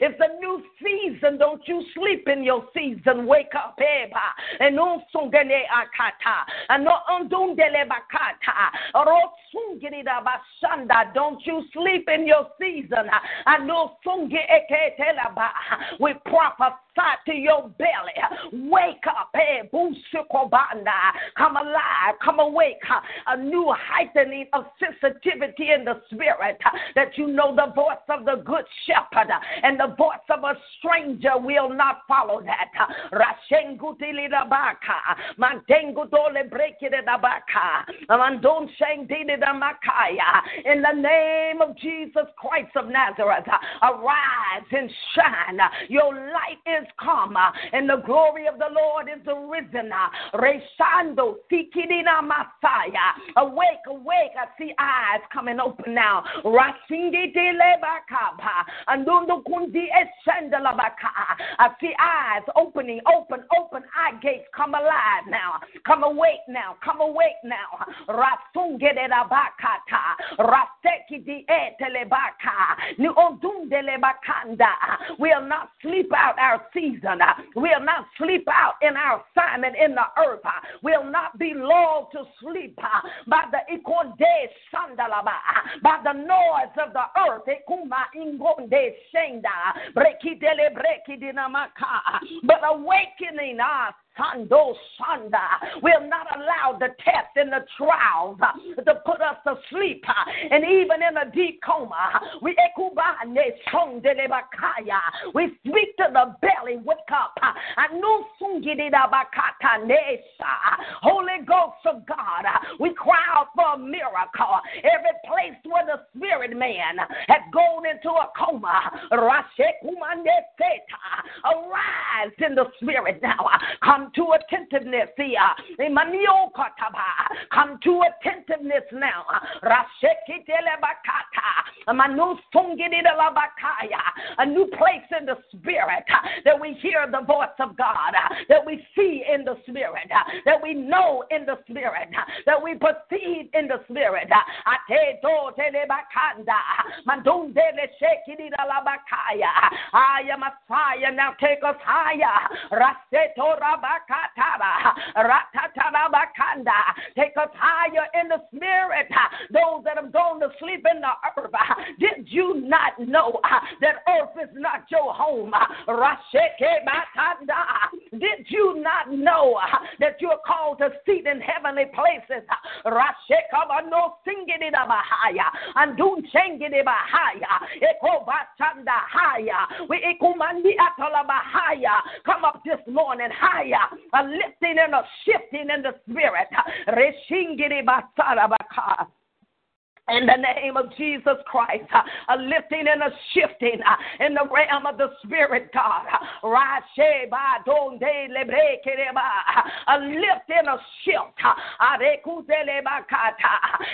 It's a new season. Don't you sleep in your season. Wake up. Eba. And no sungene akata. And no undundele bakata. Don't you sleep in your season. And no we prophesy to your belly. Wake up. Hey, come alive. Come awake. A new heightening of sensitivity in the spirit that you know the voice of the good shepherd and the voice of a stranger will not follow that. In the name of Jesus Christ of Nazareth, arise and shine. Your light is come, uh, and the glory of the Lord is arisen. Uh, reshando, Sikidina Messiah. Awake, awake. I see eyes coming open now. Rasindi Lebakaba. Andundo Kundi Eshendalabaka. I see eyes opening, open, open eye gates. Come alive now. Come awake now. Come awake now. Rasungedabakata. Rasteki di etelebaka. Ni ondundelebakanda. We'll not sleep out our season. Uh, we'll not sleep out in our assignment in the earth. Uh, we'll not be lulled to sleep uh, by the ikonde sandalaba, by the noise of the earth. Ekuma ingonde shenda, brekidele brekidinamaka. But awakening us Sando Sanda. We're not allowed the test and the trials uh, to put us to sleep. Uh, and even in a deep coma, we we speak to the belly, wake up. Holy Ghost of God, uh, we cry out for a miracle. Every place where the spirit man has gone into a coma, arise in the spirit now. Come to attentiveness here. Uh, Come to attentiveness now. Uh, a new place in the spirit uh, that we hear the voice of God, that we see in the spirit, that we know in the spirit, that we perceive in the spirit. I am Messiah. Now take us higher. Take us higher in the spirit. Uh, those that have gone to sleep in the earth. Uh, did you not know uh, that earth is not your home? Did you not know that you're called to seat in heavenly places? We Come up this morning higher, a lifting and a shifting in the spirit in the name of Jesus Christ, uh, a lifting and a shifting uh, in the realm of the Spirit, God. Uh, a lift and a shift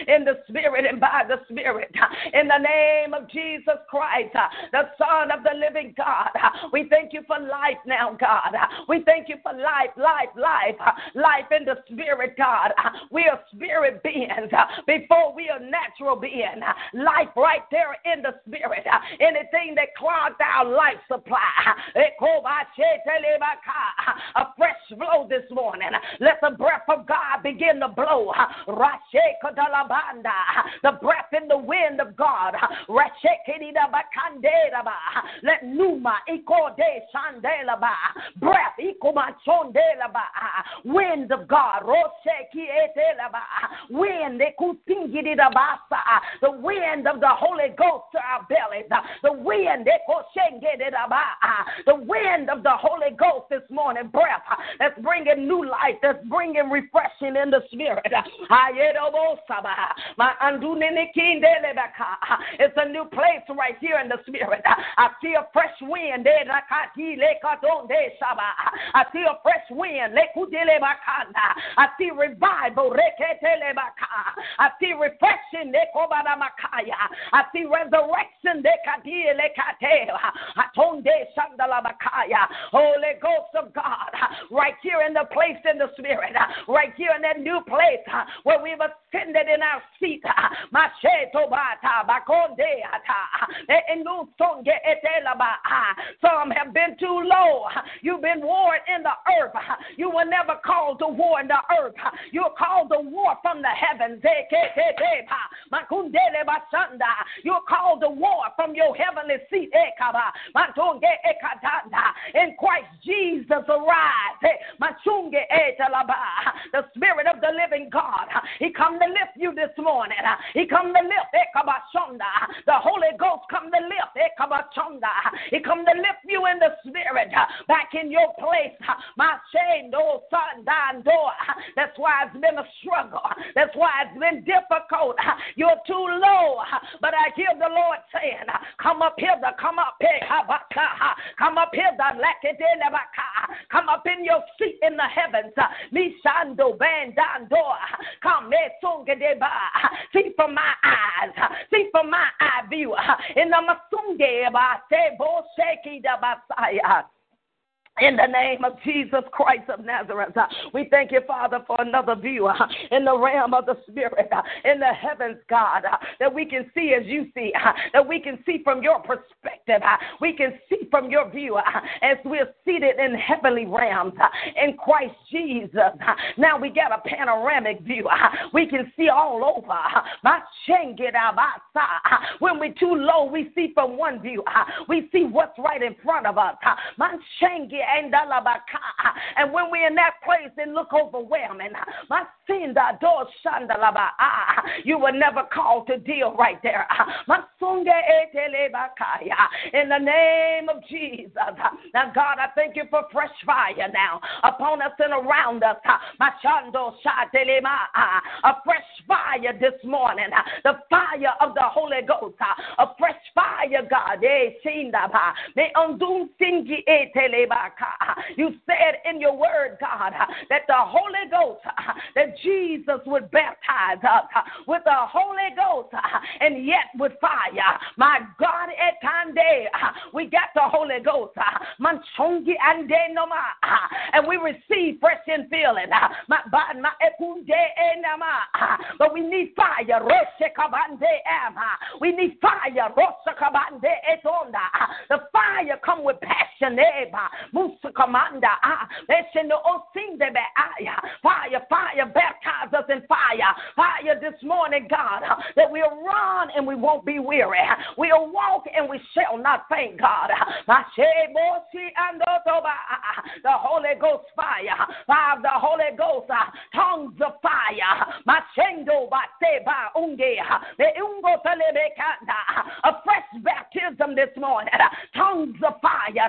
in the Spirit and by the Spirit. In the name of Jesus Christ, the Son of the living God. We thank you for life now, God. We thank you for life, life, life, life in the Spirit, God. We are spirit beings before we are natural natural being. Uh, life right there in the spirit. Uh, anything that clogs our life supply. Uh, a fresh flow this morning. Let the breath of God begin to blow. The breath in the wind of God. Let Pneuma breath wind of God. Wind Uh, the wind of the Holy Ghost to our bellies, uh, the wind, eh, uh, the wind of the Holy Ghost this morning, breath that's bringing new life, that's bringing refreshing in the spirit. It's a new place right here in the spirit. I see a fresh wind. Eh, I see a fresh wind. I see revival. I see refreshing. I see resurrection. Holy Ghost of God, right here in the place in the spirit, right here in that new place where we've ascended in our seat. Some have been too low. You've been warred in the earth. You were never called to war in the earth. You're called to war from the heavens. You're called to war from your heavenly seat. Eh, eh, in Christ Jesus arise. Eh, the Spirit of the living God. He come to lift you this morning. He come to lift. The Holy Ghost come to lift. He come to lift you in the Spirit back in your place. My shame, no son, door. That's why it's been a struggle. That's why it's been difficult. You're too low. But I hear the Lord saying, Come up here, come up here, come up here, come up in your seat in the heavens. Misando bandando. Come see from my eyes, see from my eye view. In the Masunge, Sebo Sheki da Basaya. In the name of Jesus Christ of Nazareth, uh, we thank you, Father, for another view uh, in the realm of the Spirit, uh, in the heavens, God, uh, that we can see as you see, uh, that we can see from your perspective, uh, we can see from your view as we're seated in heavenly realms in Christ Jesus. Now we got a panoramic view. We can see all over. My shengia. When we're too low, we see from one view. We see what's right in front of us. And when we're in that place, it look overwhelming. My sin, ah. you were never called to deal right there. Eh, eh, in the name of Jesus. Now, God, I thank you for fresh fire now upon us and around us. Ah. A fresh fire this morning. The fire of the Holy Ghost. A fresh fire, God. You said in your word, God, that the Holy Ghost, that Jesus would baptize us with the Holy Ghost and yet with fire. My God, at etande, we got the Holy Ghost. Manchongi and and we receive fresh infilling. But we need fire. We need fire. The fire come with passion. Eh, Ah, ah, fire, fire, baptize us in fire. Fire this morning, God, ah, that we'll run and we won't be weary. We'll walk and we shall not faint, God. The Holy Ghost fire, fire the Holy Ghost, tongues of fire. A fresh baptism this morning, tongues of fire.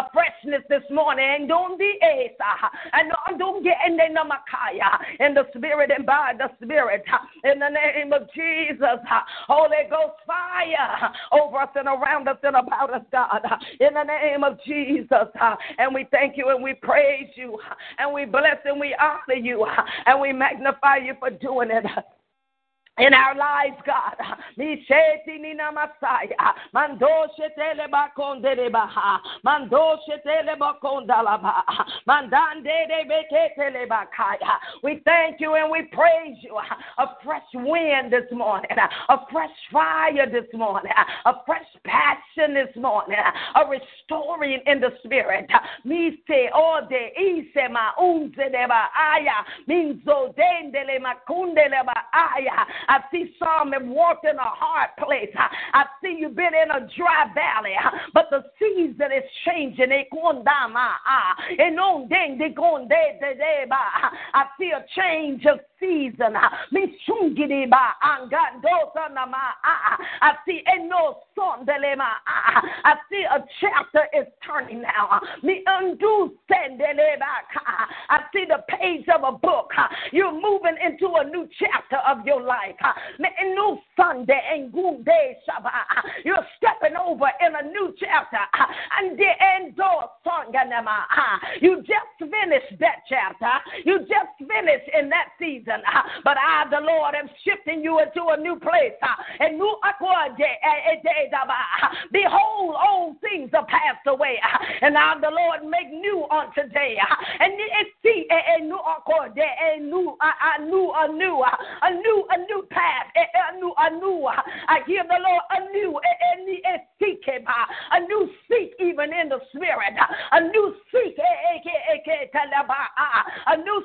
freshness this morning. And in the spirit and by the spirit, in the name of Jesus, Holy Ghost fire over us and around us and about us, God, in the name of Jesus. And we thank you and we praise you. And we bless and we honor you. And we magnify you for doing it in our lives, God. We thank you and we praise you. A fresh wind this morning. A fresh fire this morning. A fresh passion this morning. A restoring in the spirit. Minzo makundele ba. I see some have walked in a hard place. I see you've been in a dry valley, but the season is changing. I see a change of season. I see a no son dilemma. I see a chapter is turning now. I see the page of a book. You're moving into a new chapter of your life. New Sunday and good day You're stepping over in a new chapter. And the end uh, You just finished that chapter. You just finished in that season. But I, the Lord, am shifting you into a new place. Uh, and new eh, eh, eh, Behold, old things are passed away. Uh, and I, the Lord make new on today. And see a new a new a new a new a new a new path. Eh, eh, a new a new uh, I hear the Lord a new eh, uh, a new seat even in the spirit. Uh, a new seat a new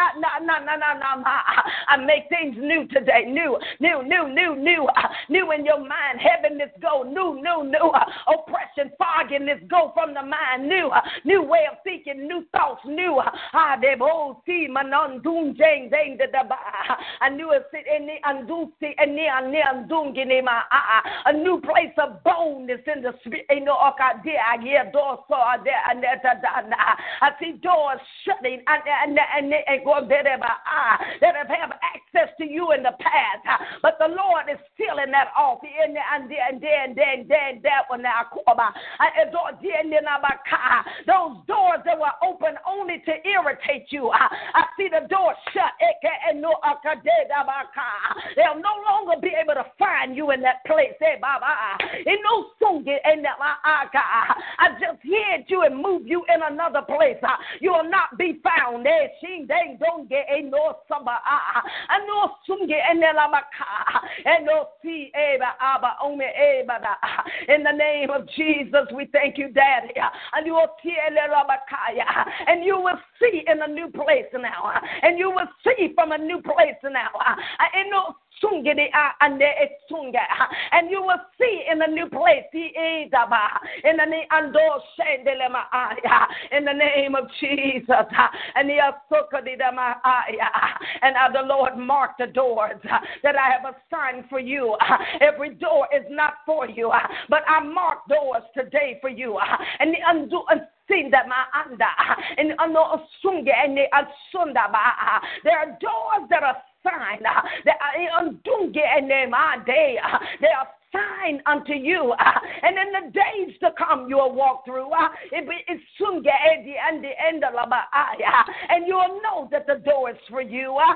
Ah, seat. I make things new today. New, new, new, new, new, ah, new in your mind. Heaviness go. New, new, new. Ah, oppression, fogginess go from the mind. New, new way of thinking. New thoughts. New. I knew it in the andusi and the andungini ma a new place of boldness in the spirit. No, okay, I hear doors so there and there. I see doors shutting and and and that have had access to you in the past, but the Lord is sealing that off. And then that one now, those doors that were open only to irritate you. I see the door shut. They'll no longer be able to find you in that place. In that I just hid you and moved you in another place. You will not be found. Eh, they don't get a no samba. I know sungi in the lamaka. And no see eba aba ome eba. Ah, ah. In the name of Jesus, we thank you, Daddy. Ah, and you will see and you will see in a new place now. And you will see from a new place now. And no and you will see in the new place in the name of Jesus and the Lord marked the doors that I have assigned for you. Every door is not for you, but I mark doors today for you. And the undo that my under and there are doors that are sign. They are sign unto you. Uh, and in the days to come, you will walk through. Uh, it it's soon get at the end, the end of and you will know that the door is for you. Uh,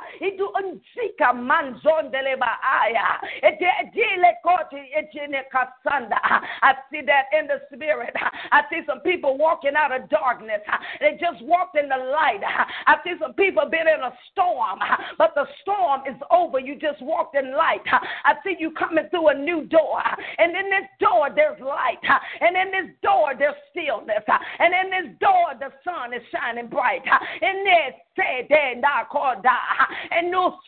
I see that in the spirit. Uh, I see some people walking out of darkness. Uh, they just walked in the light. Uh, I see some people been in a storm, but the storm is over. You just walked in light. I see you coming through a new door door. And in this door, there's light. And in this door, there's stillness. And in this door, the sun is shining bright. In this, and no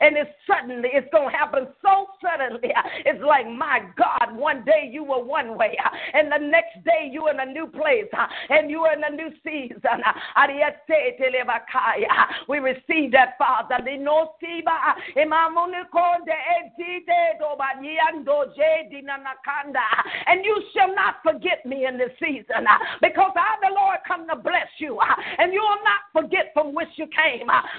and it's suddenly it's gonna happen so suddenly. It's like my god one day you were one way and the next day you in a new place and you in a new season. We receive that father. No and you shall not forget me in this season because I, the Lord, come to bless you. And you will not forget from which you came. Ah, ah.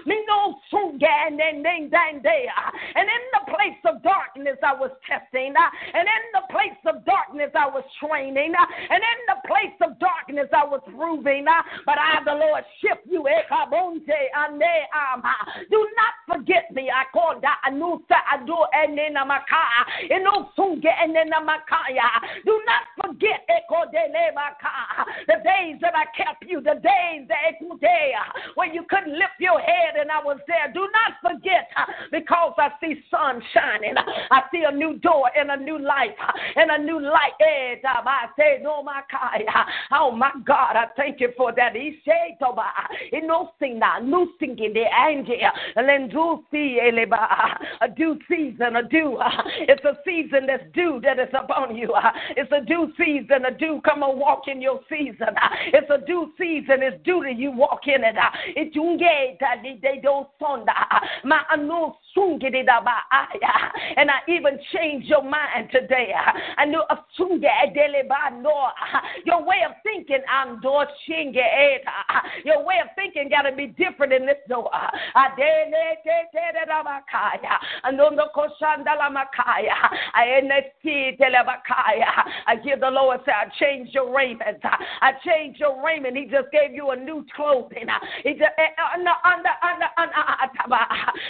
And in the place of darkness, I was testing. Ah. And in the place of darkness, I was training. And in the place of darkness, I was proving. But I, the Lord, shift you. Eh, Do not forget me. I called Anusa Adu Enenamaka. Enosunge Enenamakaya. Do not forget eh, ekodele maka. the days that I kept you, the days that Uh, when you couldn't lift your head and I was there. Do not forget uh, because I see sun shining. Uh, I see a new door and a new life and a new light. Eh, I say, no, my Oh my God, I thank you for that. He said, new singing the angel, And do see eh, a due season, a due. It's a season that's due that is upon you. It's a due season, a due. Come and walk in your season. It's a due season. It's due to you walk in it. Uh, it uh, They don't uh, My and I even change your mind today. I know eh, your way of thinking, I'm do shinge. Eh, your way of thinking got to be different in this door. I hear the Lord say, I changed your raiment. I changed your raiment. He just gave you a new clothing.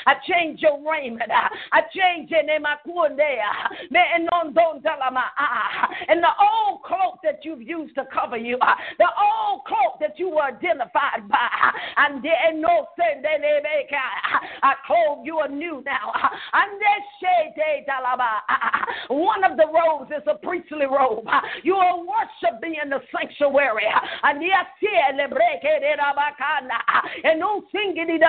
I changed your raiment. I changed it in my and the old cloak that you've used to cover you, the old cloak that you were identified by, and then no send I clothe you anew now. And one of the robes is a priestly robe. You are worshiping in the sanctuary. And yes, and no singing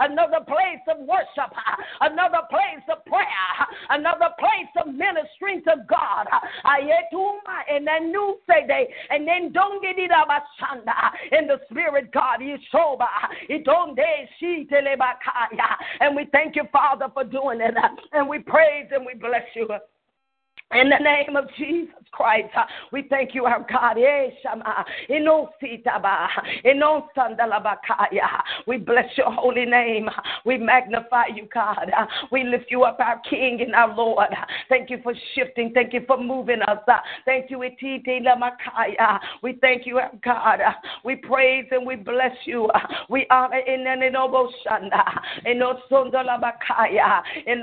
another place of worship, another place of prayer, another place of ministering to God. And then new say they, and then don't get it in the spirit, God. And we thank you, Father, for doing it. And we praise and we bless you. In the name of Jesus Christ, uh, we thank you, our God. Eh, we bless your holy name. We magnify you, God. We lift you up, our King and our Lord. Thank you for shifting. Thank you for moving us. Thank you, We thank you, our God. We praise and we bless you. We honor in the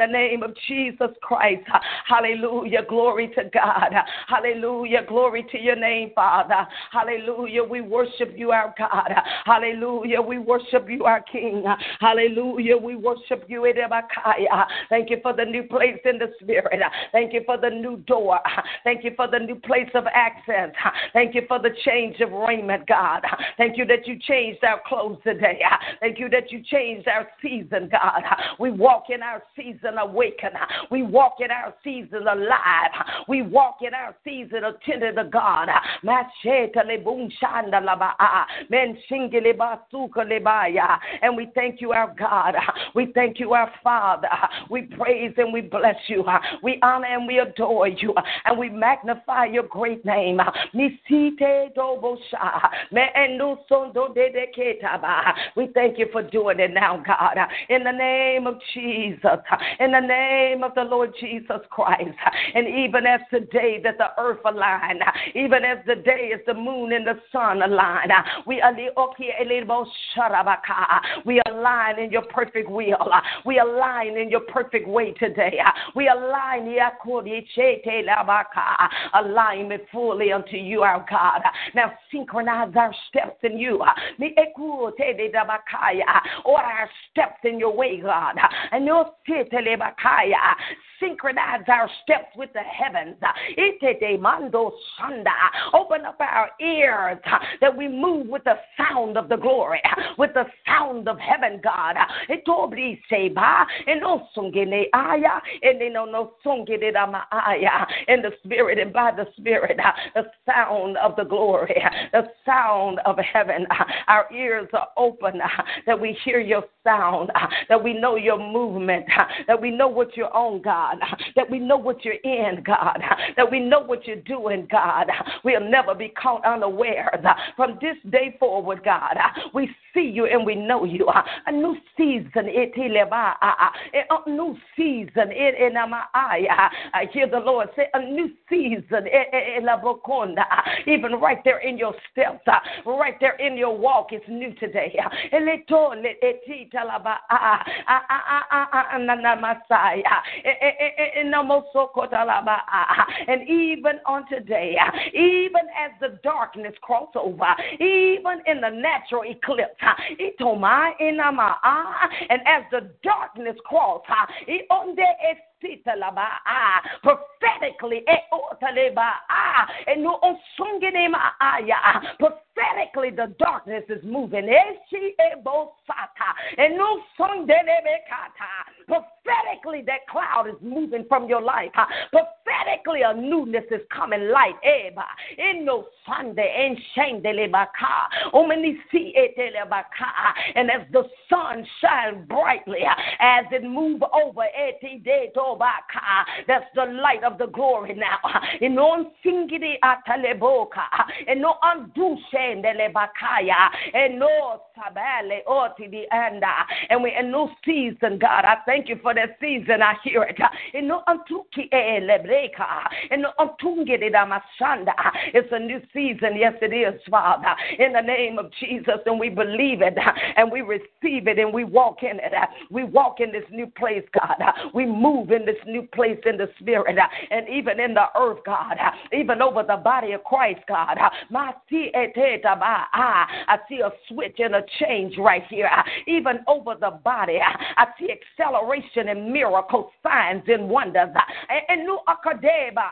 name of Jesus Christ. Hallelujah. Glory to God. Hallelujah. Glory to your name, Father. Hallelujah. We worship you, our God. Hallelujah. We worship you, our King. Hallelujah. We worship you, Edebakaya. Thank you for the new place in the Spirit. Thank you for the new door. Thank you for the new place of access. Thank you for the change of raiment, God. Thank you that you changed our clothes today. Thank you that you changed our season, God. We walk in our season awaken. We walk in our season alive. We walk in our season attended to God. And we thank you, our God. We thank you, our Father. We praise and we bless you. We honor and we adore you. And we magnify your great name. We thank you for doing it now, God. In the name of Jesus. In the name of the Lord Jesus Christ. And even as today that the earth align, even as the day is the moon and the sun align, we we align in your perfect will. We align in your perfect way today. We align alignment fully unto you, our God. Now synchronize our steps in you. Or our steps in your way, God. And your synchronize our steps with the heavens. Open up our ears uh, that we move with the sound of the glory, uh, with the sound of heaven, God. In the spirit and by the spirit, uh, the sound of the glory, the sound of heaven. Our ears are open that we hear your sound, that we know your movement, that we know what you're on, God. God, that we know what you're in, God, that we know what you're doing, God. We'll never be caught unaware. From this day forward, God, we see you and we know you. A new season, ah, ah, ah. a new season. in I hear the Lord say, a new season. Eh, eh, eh, Even right there in your steps, right there in your walk, it's new today. And even on today, even as the darkness cross over, even in the natural eclipse, and as the darkness cross, prophetically, prophetically, the darkness is moving. Eh, eh, eh, prophetically, that cloud is moving from your life. Ah, prophetically, a newness is coming light. In no Sunday, and and as the sun shines brightly, ah, as it move over, that's the light of the glory now. In no singidi ataleboka, and no undushe bakaya, and no sabale oti the anda, and we in no season, God. I thank you for that season. I hear it. In no antuki elebreka, and no antungidi damasanda. It's a new season. Yes, it is, Father. In the name of Jesus, and we believe it, and we receive it, and we walk in it. We walk in this new place, God. We move in this new place in the spirit, uh, and even in the earth, God. Uh, even over the body of Christ, God. Uh, eh, ah, I see a switch and a change right here. Even over the body, I see acceleration and miracle signs and wonders. And new akadeba,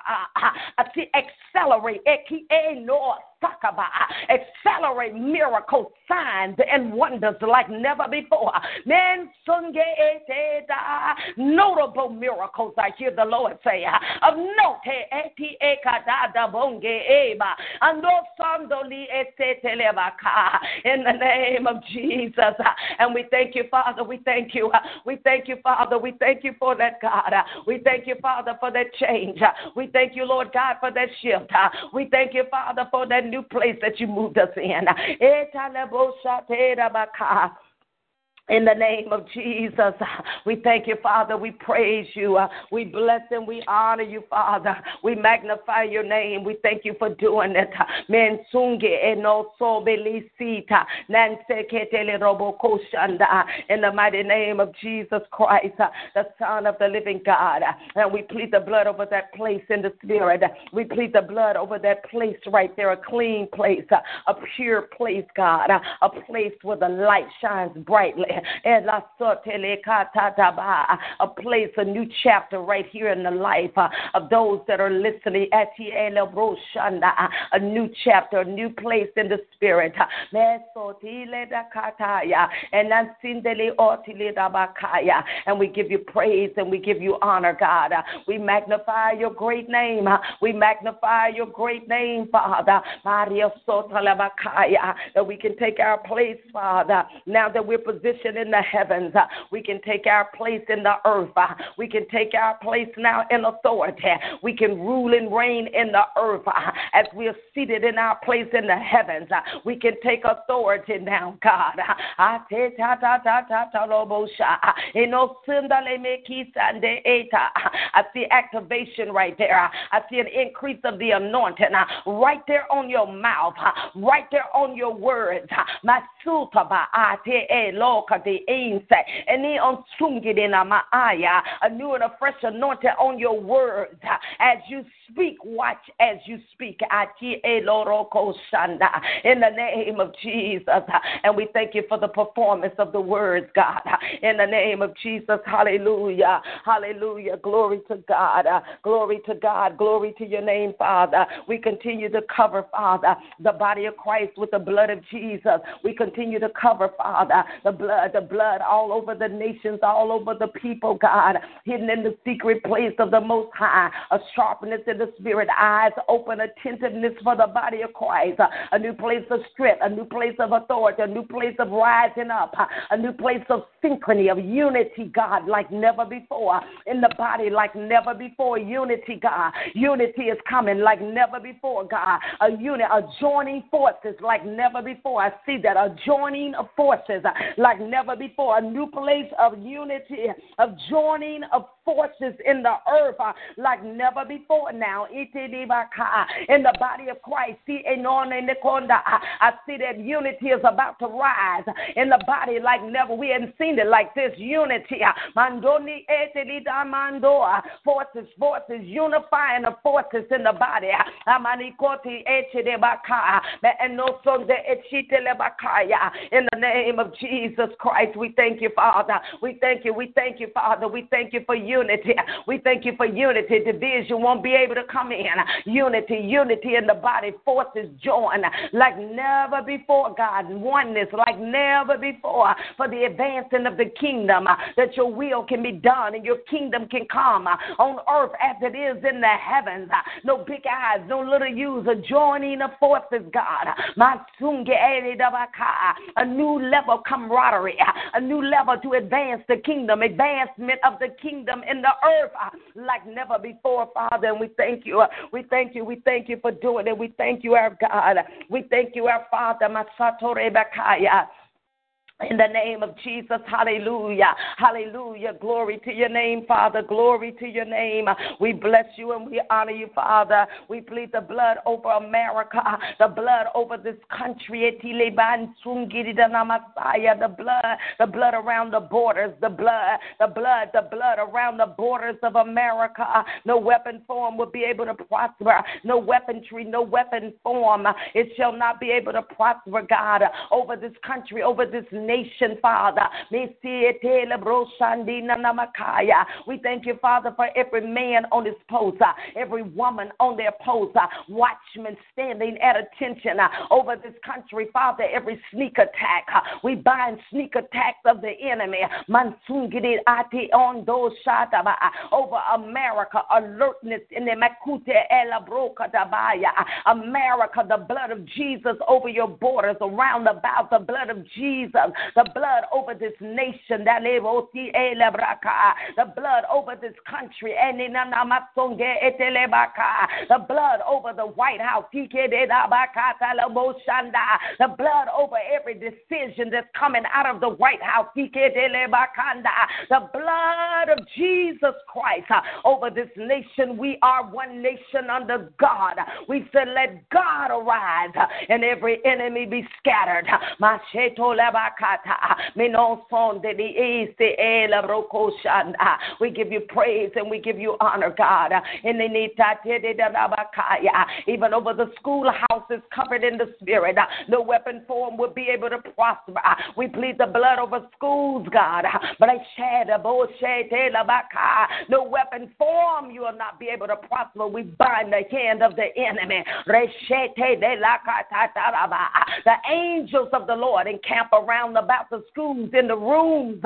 I see accelerate eh, eh, accelerate miracles, signs, and wonders like never before. Notable miracles, I hear the Lord say, of note, in the name of Jesus. And we thank you, Father. We thank you. We thank you, Father. We thank you for that, God. We thank you, Father, for that change. We thank you, Lord God, for that shift. We thank you, Father, for that new place that you moved us in. Eh, In the name of Jesus, we thank you, Father. We praise you. We bless and we honor you, Father. We magnify your name. We thank you for doing it. In the mighty name of Jesus Christ, the Son of the living God. And we plead the blood over that place in the spirit. We plead the blood over that place right there, a clean place, a pure place, God, a place where the light shines brightly a place, a new chapter right here in the life uh, of those that are listening. A new chapter, a new place in the spirit. And we give you praise and we give you honor, God. We magnify your great name. We magnify your great name, Father. That we can take our place, Father, now that we're positioned in the heavens. Uh, we can take our place in the earth. Uh, we can take our place now in authority. We can rule and reign in the earth uh, as we are seated in our place in the heavens. Uh, we can take authority now, God. I see activation right there. Uh, I see an increase of the anointing uh, right there on your mouth, right there on your words the insight. And then on Maaya, a new and a fresh anointing on your words. As you speak, watch as you speak. In the name of Jesus. And we thank you for the performance of the words, God. In the name of Jesus. Hallelujah. Hallelujah. Glory to God. Glory to God. Glory to your name, Father. We continue to cover, Father, the body of Christ with the blood of Jesus. We continue to cover, Father, the blood, the blood all over the nations, all over the people, God, hidden in the secret place of the Most High, a sharpness in the spirit, eyes open, attentiveness for the body of Christ, a new place of strength, a new place of authority, a new place of rising up, a new place of synchrony, of unity, God, like never before, in the body like never before. Unity, God. Unity is coming like never before, God. A unit, a joining forces like never before. I see that, a joining of forces like never before. A new place of unity, of joining of forces in the earth uh, like never before now. In the body of Christ, anone. Uh, I see that unity is about to rise in the body like never. We hadn't seen it like this. Unity. Uh, mandoni eh, mandoa. Uh, forces, forces, unifying the forces in the body. In the name of Jesus Christ, we thank you, Father. We thank you. We thank you, Father. We thank you for unity. We thank you for unity. Division won't be able to come in. Unity, unity in the body. Forces join like never before, God. Oneness like never before for the advancing of the kingdom, uh, that your will can be done and your kingdom can come uh, on earth as it is in the heavens. Uh, no big eyes, no little U's, a joining of forces, God. A new level camaraderie, a new level to advance the kingdom, advancement of the kingdom in the earth uh, like never before, Father. And we thank you. Uh, we thank you. We thank you for doing it. We thank you, our God. We thank you, our Father. Masato. In the name of Jesus, hallelujah, hallelujah. Glory to your name, Father. Glory to your name. We bless you and we honor you, Father. We plead the blood over America, the blood over this country. The blood, the blood around the borders, the blood, the blood, the blood around the borders of America. No weapon form will be able to prosper. No weaponry, no weapon form. It shall not be able to prosper, God, over this country, over this nation nation, Father. We thank you, Father, for every man on his post, uh, every woman on their post, uh, watchmen standing at attention uh, over this country, Father, every sneak attack. We bind sneak attacks of the enemy. Mansungiri ati on those over America, alertness in the Makute Elabroka. America, the blood of Jesus over your borders, around about the blood of Jesus, the blood over this nation, that oh, eh, ah. the blood over this country, the blood over the White House, the blood over every decision that's coming out of the White House, ah. the blood of Jesus Christ uh, over this nation. We are one nation under God. We said, Let God arise and every enemy be scattered. We give you praise and we give you honor, God. Even over the schoolhouses covered in the spirit, no weapon form will be able to prosper. We plead the blood over schools, God. No weapon form you will not be able to prosper. We bind the hand of the enemy. The angels of the Lord encamp around about the schools in the rooms.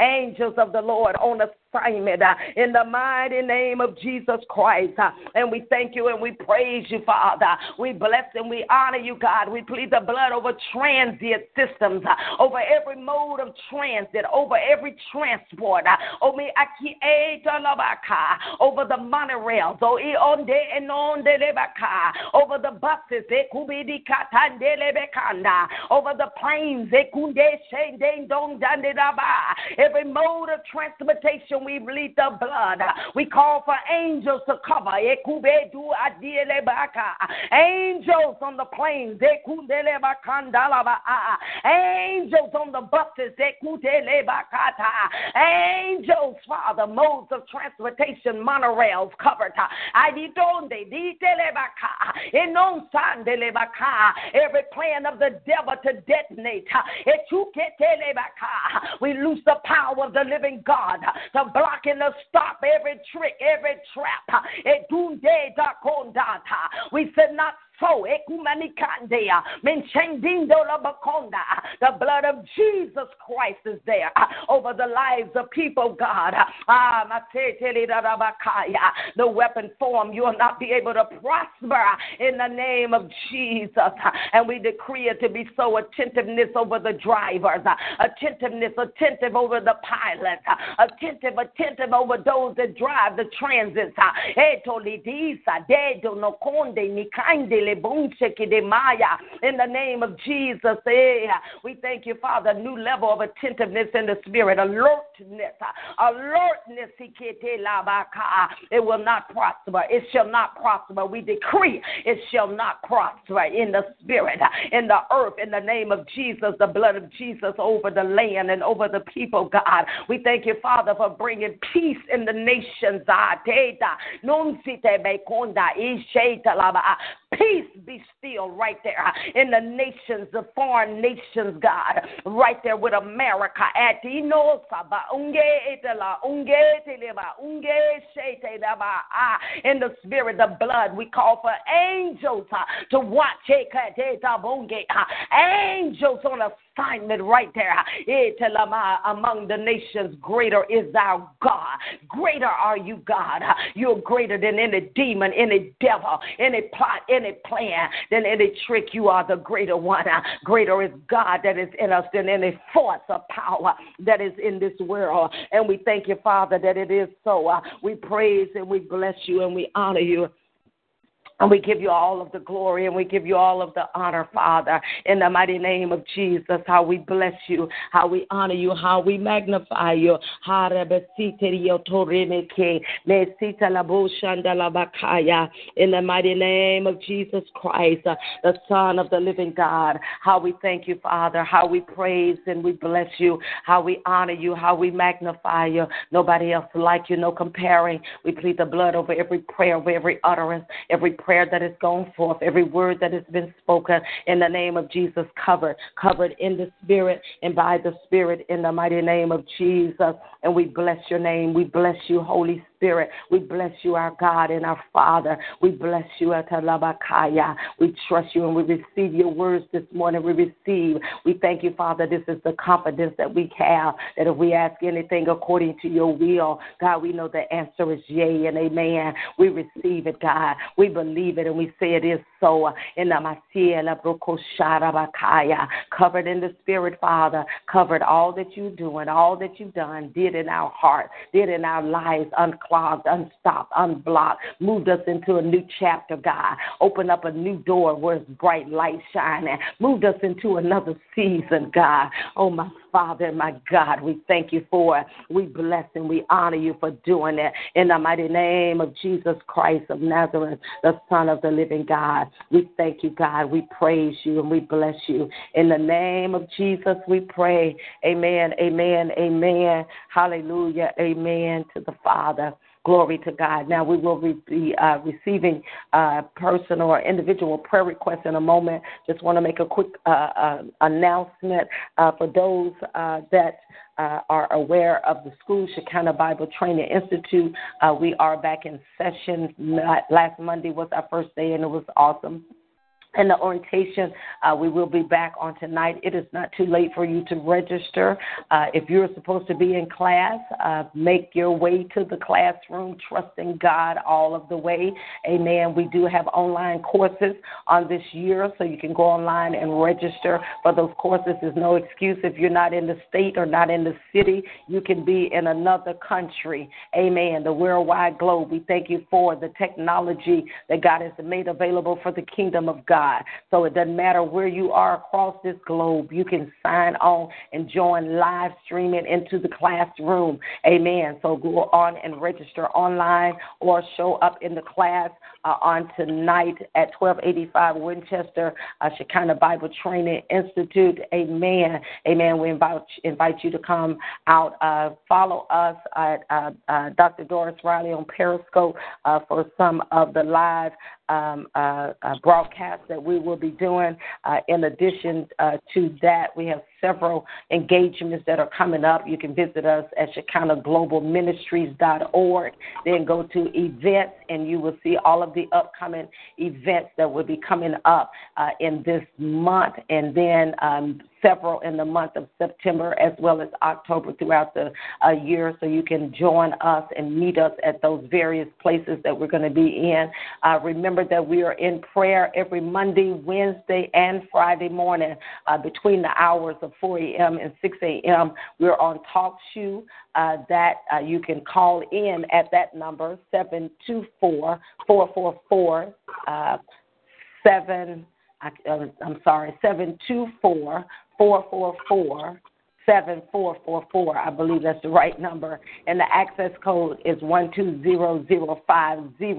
Angels of the Lord on assignment uh, in the mighty name of Jesus Christ. Uh, and we thank you and we praise you, Father. We bless and we honor you, God. We plead the blood over transient systems, uh, over every mode of transit, over every transport, over over the monorails, over the buses, over the planes, every mode of transportation we bleed the blood. We call for angels to cover. Angels on the planes. Angels on the buses. Angels, Father, modes of transportation, monorails covered. Every plan of the devil to detonate. We lose the power of the living God to block and to stop every trick, every trap. We said not so. The blood of Jesus Christ is there uh, over the lives of people, God. Ah, the weapon form you will not be able to prosper in the name of Jesus. And we decree it to be so attentiveness over the drivers, attentiveness, attentive over the pilots, attentive, attentive over those that drive the transits. In the name of Jesus, eh, we thank you, Father, new level of attentiveness in the spirit, alertness, alertness. It will not prosper. It shall not prosper. We decree it shall not prosper in the spirit, in the earth, in the name of Jesus, the blood of Jesus over the land and over the people, God. We thank you, Father, for bringing peace in the nations. Peace be still right there in the nations, the foreign nations, God, right there with America. In the spirit, the blood, we call for angels ah, to watch. Ah, angels on assignment right there. Ah, among the nations, greater is our God. Greater are you, God. You're greater than any demon, any devil, any plot, any plan, than any trick. You are the greater one. Uh, greater is God that is in us than any force of power that is in this world. And we thank you, Father, that it is so. Uh, we praise and we bless you and we honor you. And we give you all of the glory and we give you all of the honor, Father, in the mighty name of Jesus. How we bless you, how we honor you, how we magnify you. In the mighty name of Jesus Christ, the Son of the living God. How we thank you, Father, how we praise and we bless you, how we honor you, how we magnify you. Nobody else like you, no comparing. We plead the blood over every prayer, over every utterance, every prayer that has gone forth, every word that has been spoken in the name of Jesus, covered, covered in the Spirit and by the Spirit in the mighty name of Jesus. And we bless your name. We bless you, Holy Spirit. We bless you, our God and our Father. We bless you, Atalabakaya. We trust you and we receive your words this morning. We receive. We thank you, Father. This is the confidence that we have that if we ask anything according to your will, God, we know the answer is yea and amen. We receive it, God. We believe it and we say it is so. In the covered in the Spirit, Father, covered all that you're doing, all that you've done, did in our heart, did in our lives, unclogged, unstopped, unblocked, moved us into a new chapter, God. Open up a new door where it's bright light shining, moved us into another season, God. Oh, my Father, my God, we thank you for it. We bless and we honor you for doing it. In the mighty name of Jesus Christ of Nazareth, the Son of the living God, we thank you, God. We praise you and we bless you. In the name of Jesus, we pray. Amen, amen, amen. Hallelujah, amen to the Father. Glory to God. Now we will be uh, receiving uh, personal or individual prayer requests in a moment. Just want to make a quick uh, uh announcement uh, for those uh, that are aware of the school Shekinah Bible Training Institute. we are back in session. Last Monday was our first day, and it was awesome and the orientation. Uh, we will be back on tonight. It is not too late for you to register. Uh, if you're supposed to be in class, uh, make your way to the classroom, trusting God all of the way. Amen. We do have online courses on this year, so you can go online and register for those courses. There's no excuse if you're not in the state or not in the city. You can be in another country. Amen. The worldwide globe. We thank you for the technology that God has made available for the kingdom of God. God. So it doesn't matter where you are across this globe, you can sign on and join live streaming into the classroom. Amen. So go on and register online or show up in the class uh, on tonight at 1285 Winchester, uh, Shekinah Bible Training Institute. Amen. Amen. We invite, invite you to come out. Uh, follow us at uh, uh, Dr. Doris Riley on Periscope uh, for some of the live um, uh, uh, broadcast that we will be doing. Uh, in addition uh, to that, we have several engagements that are coming up. You can visit us at ShekinahGlobalMinistries.org. Then go to events, and you will see all of the upcoming events that will be coming up uh, in this month. And then um, several in the month of September as well as October throughout the uh, year. So you can join us and meet us at those various places that we're going to be in. Uh, remember that we are in prayer every Monday, Wednesday, and Friday morning uh, between the hours of 4 a.m. and 6 a.m. We're on TalkShoe uh, that uh, you can call in at that number, 724 444 uh, 7. I, am sorry, 724 444 7444. I believe that's the right number. And the access code is 120050.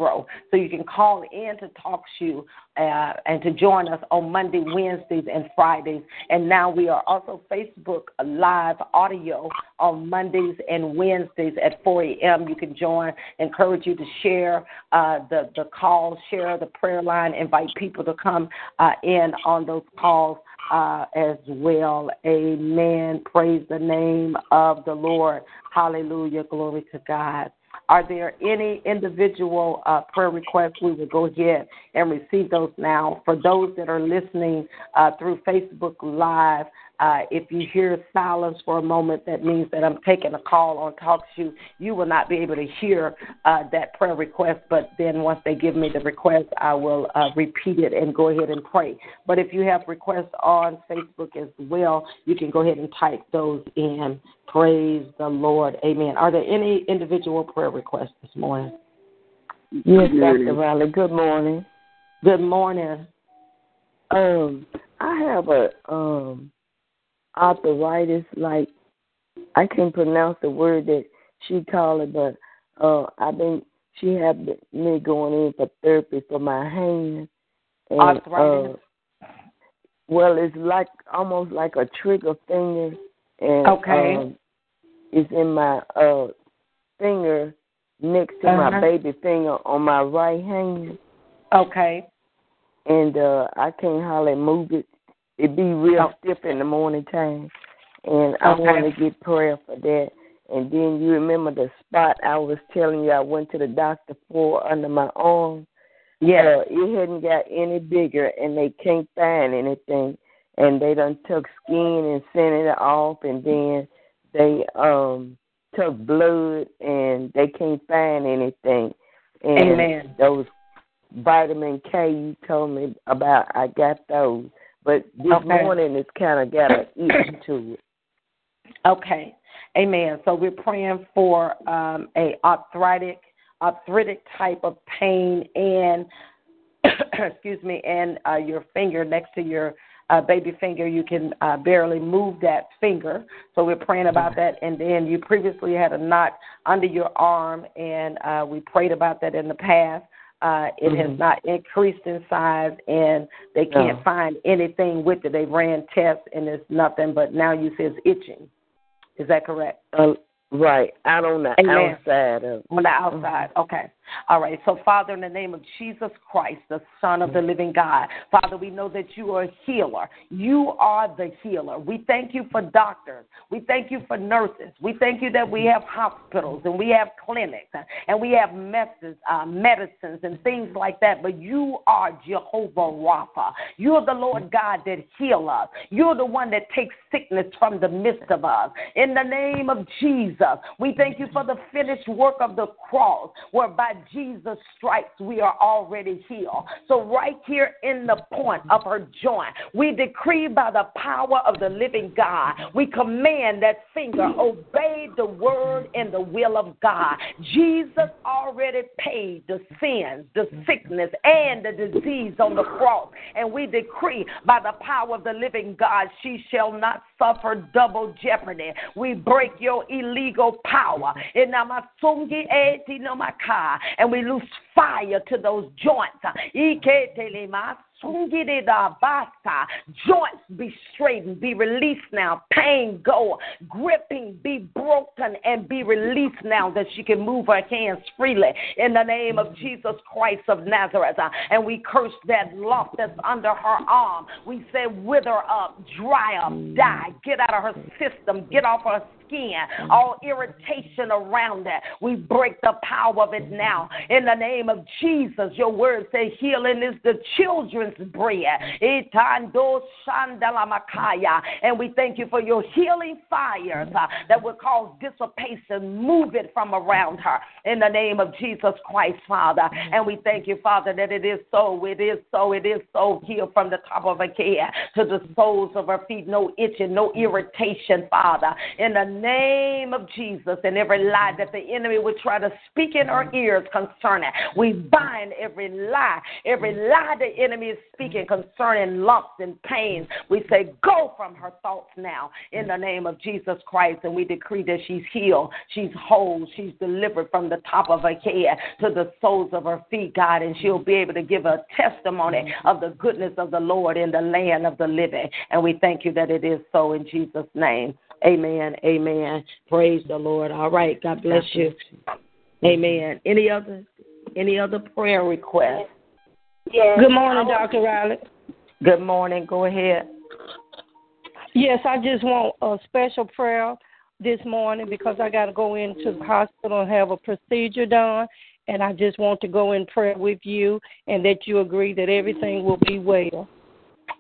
So you can call in to talk to you uh, and to join us on Monday, Wednesdays, and Fridays. And now we are also Facebook Live audio on Mondays and Wednesdays at 4 a.m. You can join. Encourage you to share uh, the, the call, share the prayer line, invite people to come uh, in on those calls uh, as well. Amen. Praise the name of the Lord. Hallelujah. Glory to God. Are there any individual uh, prayer requests? We will go ahead and receive those now. For those that are listening uh, through Facebook Live, uh, if you hear silence for a moment, that means that I'm taking a call on TalkShoe. You will not be able to hear uh, that prayer request, but then once they give me the request, I will uh, repeat it and go ahead and pray. But if you have requests on Facebook as well, you can go ahead and type those in. Praise the Lord. Amen. Are there any individual prayer requests this morning? Yes, Dr. Riley. Good morning. Good morning. Um, I have a um arthritis, like I can't pronounce the word that she called it, but uh I've been she had me going in for therapy for my hand. And, arthritis. Uh, well, it's like almost like a trigger finger, and okay, um, it's in my uh finger next to uh-huh. my baby finger on my right hand. Okay. And uh I can't hardly move it. It be real Oh. stiff in the morning time. And I Okay. want to get prayer for that. And then you remember the spot I was telling you I went to the doctor for under my arm. Yes. Uh, it hadn't got any bigger, and they can't find anything. And they done took skin and sent it off, and then they um took blood, and they can't find anything. And Amen. those vitamin K you told me about, I got those. But this Okay. morning it's kind of got an itch to it. Okay. Amen. So we're praying for um, a arthritic, arthritic type of pain and excuse me, and uh, your finger next to your uh, baby finger, you can uh, barely move that finger. So we're praying about that. And then you previously had a knot under your arm, and uh, we prayed about that in the past. Uh, it has Mhm. not increased in size, and they can't No. find anything with it. They ran tests, and it's nothing. But now you say it's itching. Is that correct? Uh, right, out on the Amen. outside of On the outside. Okay. All right. So, Father, in the name of Jesus Christ, the Son of the living God, Father, we know that you are a healer. You are the healer. We thank you for doctors. We thank you for nurses. We thank you that we have hospitals and we have clinics and we have medicines, uh, medicines and things like that. But you are Jehovah Rapha. You're the Lord God that heal us. You're the one that takes sickness from the midst of us. In the name of Jesus, we thank you for the finished work of the cross, whereby Jesus' stripes we are already healed. So, right here in the point of her joint, we decree by the power of the living God, we command that finger obey the word and the will of God. Jesus already paid the sins, the sickness, and the disease on the cross. And we decree by the power of the living God, she shall not suffer double jeopardy. We break your illegal power. And we lose fire to those joints. Joints be straightened, be released now. Pain go. Gripping be broken and be released now that she can move her hands freely in the name of Jesus Christ of Nazareth. Uh, And we curse that lump that's under her arm. We say, wither up, dry up, die, get out of her system, get off her skin, all irritation around that. We break the power of it now. In the name of Jesus, your word says healing is the children's bread. And we thank you for your healing fires uh, that will cause dissipation. Move it from around her in the name of Jesus Christ, Father. And we thank you, Father, that it is so. It is so. It is so. Heal from the top of her head to the soles of her feet. No itching, no irritation, Father. In the name of Jesus, and every lie that the enemy would try to speak in her ears concerning, we bind every lie, every lie the enemy is speaking concerning lumps and pains. We say, Go from her thoughts now in the name of Jesus Christ, and we decree that she's healed, she's whole, she's delivered from the top of her head to the soles of her feet, God, and she'll be able to give a testimony of the goodness of the Lord in the land of the living. And we thank you that it is so in Jesus' name. Amen. Amen. Praise the Lord. All right. God bless you. Amen. Any other any other prayer requests? Good morning, Dr. Riley. Good morning. Go ahead. Yes, I just want a special prayer this morning because I got to go into the hospital and have a procedure done. And I just want to go in prayer with you and that you agree that everything will be well.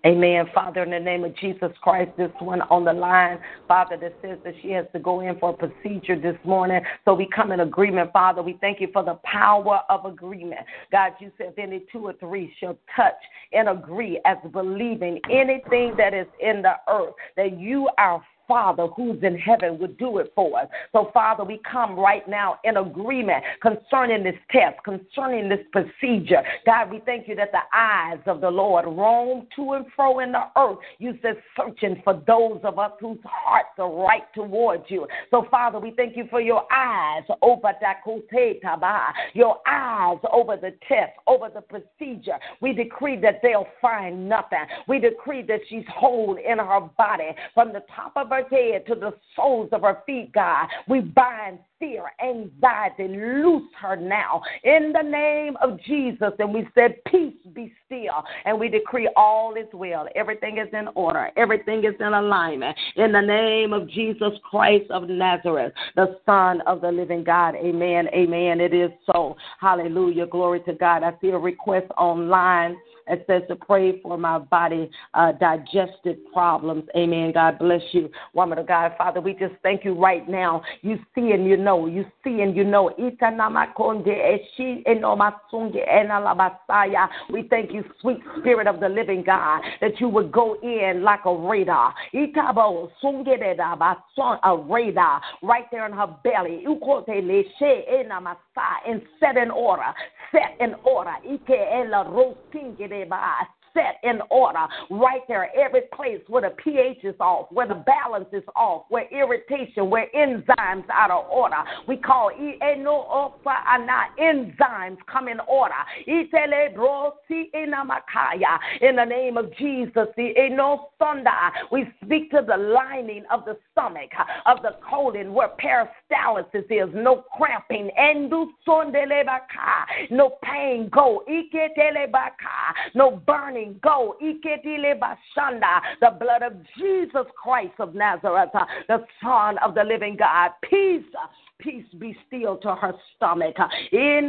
Amen. Father, in the name of Jesus Christ, this one on the line, Father, that says that she has to go in for a procedure this morning. So we come in agreement, Father. We thank you for the power of agreement. God, you said any two or three shall touch and agree as believing anything that is in the earth, that you, our Father who's in heaven would do it for us. So, Father, we come right now in agreement concerning this test, concerning this procedure. God, we thank you that the eyes of the Lord roam to and fro in the earth. You said searching for those of us whose hearts are right towards you. So, Father, we thank you for your eyes over that your eyes over the test, over the procedure. We decree that they'll find nothing. We decree that she's whole in her body from the top of her head to the soles of her feet, God. We bind fear, anxiety, loose her now in the name of Jesus. And we said, Peace be still. And we decree all is well. Everything is in order, everything is in alignment. In the name of Jesus Christ of Nazareth, the Son of the living God. Amen. Amen. It is so. Hallelujah. Glory to God. I see a request online. It says to pray for my body, uh, digestive problems. Amen. God bless you, woman of God. Father, we just thank you right now. You see and you know. You see and you know. We thank you, sweet spirit of the living God, that you would go in like a radar. A radar right there in her belly. And set in order. Set in order by set in order right there. Every place where the pH is off, where the balance is off, where irritation, where enzymes out of order. We call enzymes come in order. In the name of Jesus, we speak to the lining of the stomach, of the colon, where peristalsis is, no cramping, no pain, go, no burning go. The blood of Jesus Christ of Nazareth, uh, the Son of the living God. Peace peace be still to her stomach. In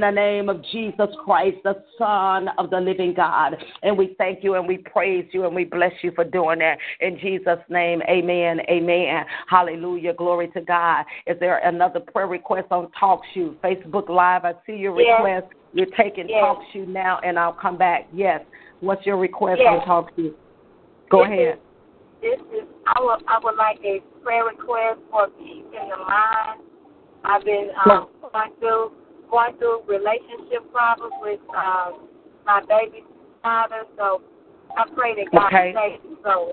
the name of Jesus Christ, the Son of the living God. And we thank you and we praise you and we bless you for doing that. In Jesus' name, amen. Amen. Hallelujah. Glory to God. Is there another prayer request on Talk Shoe, Facebook Live? I see your request. Yes. You're taking yes. Talk Shoe now, and I'll come back. Yes. What's your request yes. on TalkShoe? Go this ahead. Is, this is I would I would like a prayer request for peace in the mind. I've been um, going through going through relationship problems with um, my baby's father, so I pray that God okay. save his soul.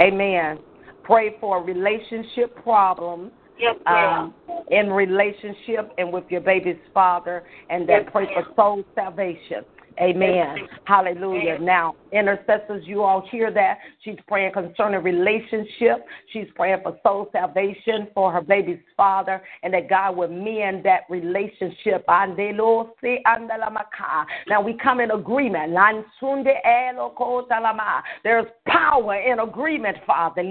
Amen. Pray for relationship problems Yes, um, in relationship and with your baby's father, and that yes, pray for soul salvation. Amen. Hallelujah. Now, intercessors, you all hear that. She's praying concerning relationship. She's praying for soul salvation for her baby's father, and that God will mend that relationship. Now, we come in agreement. There's power in agreement, Father.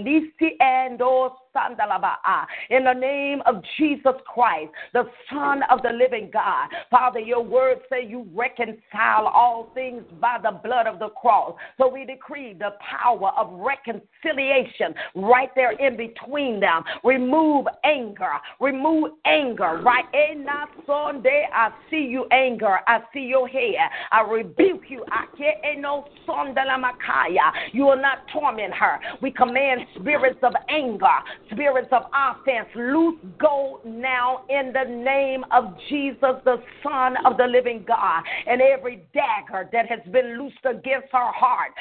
In the name of Jesus Christ, the Son of the living God. Father, your words say you reconcile all things by the blood of the cross. So we decree the power of reconciliation right there in between them. Remove anger. Remove anger. Right eh, in that Sunday, I see you anger. I see your hair. I rebuke you. I can't eh, no You will not torment her. We command spirits of anger, spirits of offense, loose go now in the name of Jesus, the Son of the living God. And every dagger that has been loosed against her heart,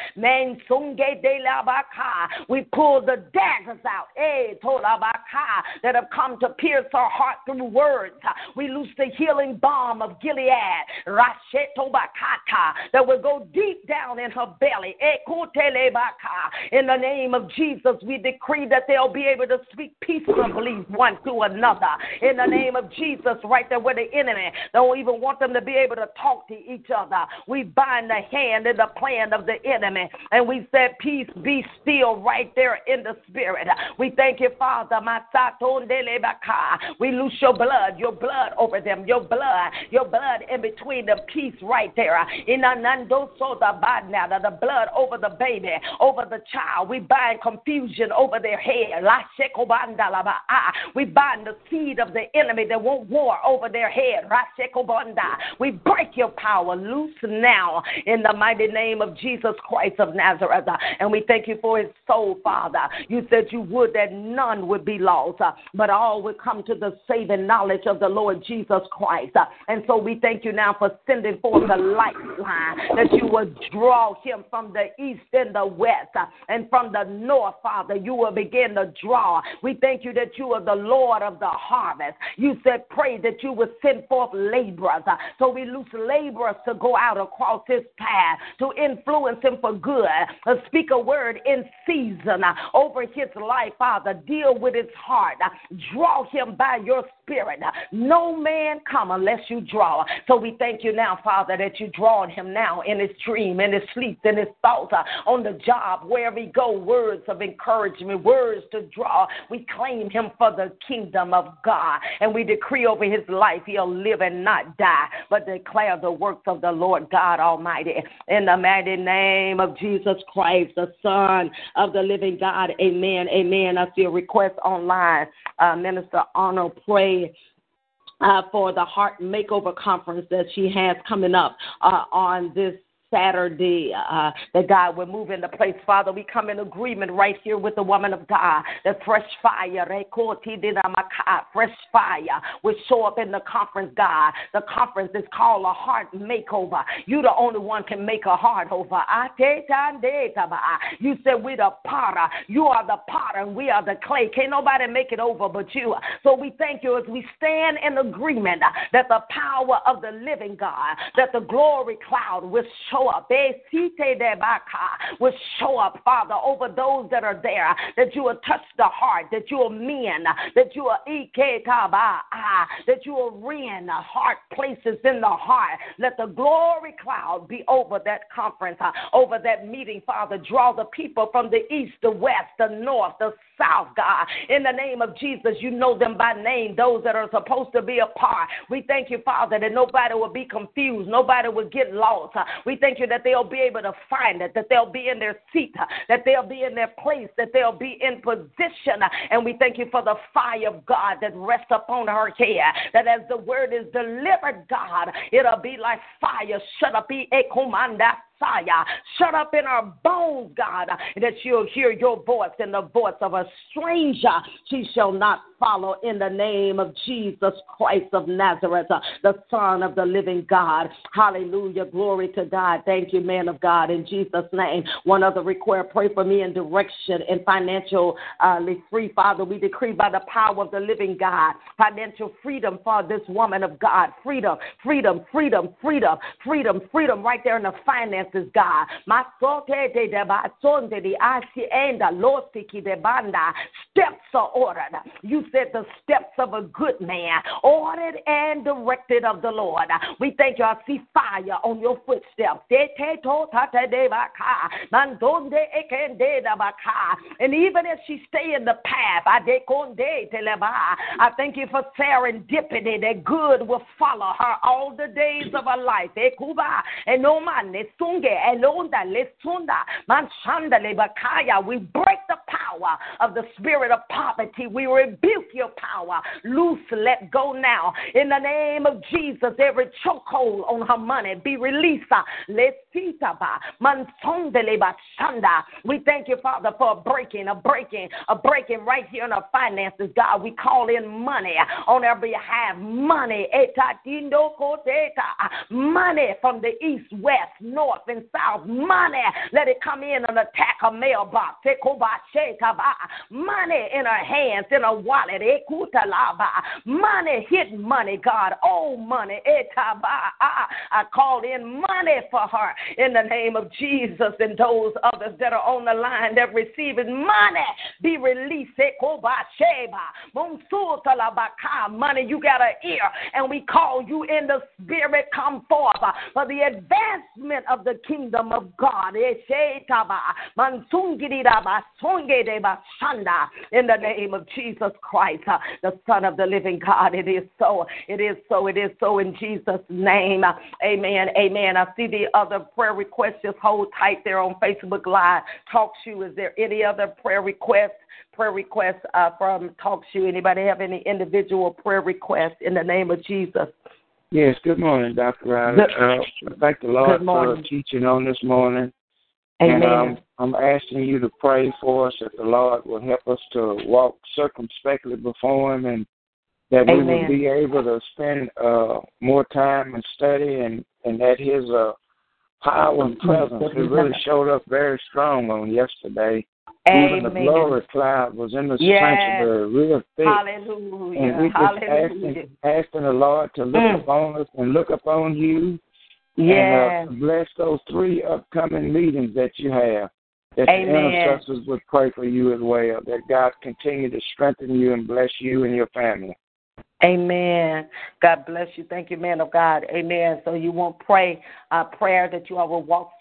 we pull the daggers out eh, that have come to pierce her heart through words. We loose the healing balm of Gilead that will go deep down in her belly. Eh, in the name of Jesus, we decree that they'll be able to speak peaceably one to another. In the name of Jesus, right there where the enemy don't even want them to be able to talk to each other. We bind the hand and the plan of the enemy. And we said, Peace be still right there in the spirit. We thank you, Father. We loose your blood, your blood over them, your blood, your blood in between the peace right there. In the blood over the baby, over the child. We bind confusion over their head. Ah, ah. We bind the seed of the enemy that won't war over their head. We break your power loose now in the mighty name of Jesus Christ of Nazareth. And we thank you for his soul, Father. You said you would that none would be lost, but all would come to the saving knowledge of the Lord Jesus Christ. And so we thank you now for sending forth the lifeline that you would draw him from the east and the west and from the north, Father. You will begin to draw draw. We thank you that you are the Lord of the harvest. You said, pray that you would send forth laborers. Uh, so we loose laborers to go out across his path, to influence him for good, to speak a word in season uh, over his life, Father. Deal with his heart. Uh, draw him by your spirit. No man come unless you draw. So we thank you now, Father, that you drawing him now in his dream, in his sleep, in his thoughts, uh, on the job, wherever he go, words of encouragement, words to draw. We claim him for the kingdom of God, and we decree over his life he'll live and not die, but declare the works of the Lord God Almighty. In the mighty name of Jesus Christ, the Son of the living God. Amen. Amen. I see a request online. Uh, Minister Arnold, pray uh, for the Heart Makeover Conference that she has coming up uh, on this Saturday uh, that God will move in the place. Father, we come in agreement right here with the woman of God. The fresh fire, fresh fire will show up in the conference, God. The conference is called a heart makeover. You the only one can make a heart over. You said we're the potter. You are the potter and we are the clay. Can't nobody make it over but you. So we thank you as we stand in agreement that the power of the living God, that the glory cloud will show show up. Will show up, Father, over those that are there, that you will touch the heart, that you will mend, that you will that you will rend heart places in the heart. Let the glory cloud be over that conference, uh, over that meeting, Father. Draw the people from the east, the west, the north, the south, God. In the name of Jesus, you know them by name, those that are supposed to be apart. We thank you, Father, that nobody will be confused, nobody will get lost. We thank you that they'll be able to find it, that they'll be in their seat, that they'll be in their place, that they'll be in position. And we thank you for the fire of God that rests upon her head, that as the word is delivered, God, it'll be like fire. Shut up, be a commanda Messiah. Shut up in our bones, God, that she'll hear your voice and the voice of a stranger. She shall not follow in the name of Jesus Christ of Nazareth, the Son of the living God. Hallelujah. Glory to God. Thank you, man of God, in Jesus' name. One other request pray for me in direction and financially free, Father. We decree by the power of the living God financial freedom for this woman of God. Freedom, freedom, freedom, freedom, freedom, freedom right there in the finance finances, God. Steps are ordered. You said the steps of a good man, ordered and directed of the Lord. We thank you. I see fire on your footsteps. And even as she stay in the path, I deconde teleba. I thank you for serendipity that good will follow her all the days of her life. And no man, Elonda, Lesunda, Manshanda, Lebakaya. We break the power of the spirit of poverty. We rebuke your power. Loose, let go now. In the name of Jesus, every chokehold on her money be released. Lesitaba, Mansonde, Lebashanda. We thank you, Father, for a breaking, a breaking, a breaking right here in our finances, God. We call in money on our behalf. Money, money from the east, west, north, and south. Money, let it come in and attack a mailbox. Money in her hands, in her wallet. Money, hidden money, God. Oh, money. I call in money for her in the name of Jesus and those others that are on the line that receiving money be released. Money, you got an ear, and we call you in the spirit. Come forth for the advancement of the kingdom of God. In the name of Jesus Christ, the Son of the living God. It is so. It is so. It is so in Jesus' name. Amen. Amen. I see the other prayer requests. Just hold tight there on Facebook Live. Talk you. Is there any other prayer requests? Prayer requests uh, from Talk Shoe. Anybody have any individual prayer requests in the name of Jesus? Yes, good morning, Dr. Riley. Uh, thank the Lord for teaching on this morning. Amen. And um, I'm asking you to pray for us that the Lord will help us to walk circumspectly before Him and that Amen. we will be able to spend uh, more time and study and, and that His uh, power and presence it really showed up very strong on yesterday. Amen. Even the glory cloud was in the Yes. sanctuary real thick. Hallelujah. And we just Hallelujah. asking, asking the Lord to look Mm. upon us and look upon you Yes. and uh, bless those three upcoming meetings that you have. That Amen. the intercessors would pray for you as well. That God continue to strengthen you and bless you and your family. Amen. God bless you. Thank you, man of God. Amen. So you won't pray a prayer that you all will walk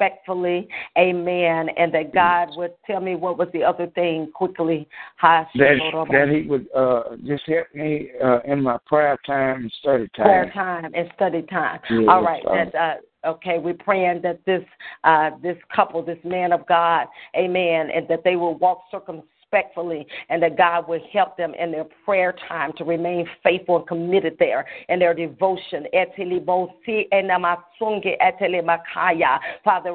circumspectfully. Amen. And that God would tell me what was the other thing quickly. Ha- That that He would uh, just help me uh, in my prayer time and study time. prayer time and study time. Yes, All right. um, That, uh, okay. We're praying that this uh, this couple, this man of God, Amen, and that they will walk circumspectfully, and that God will help them in their prayer time to remain faithful and committed there in their devotion. Father.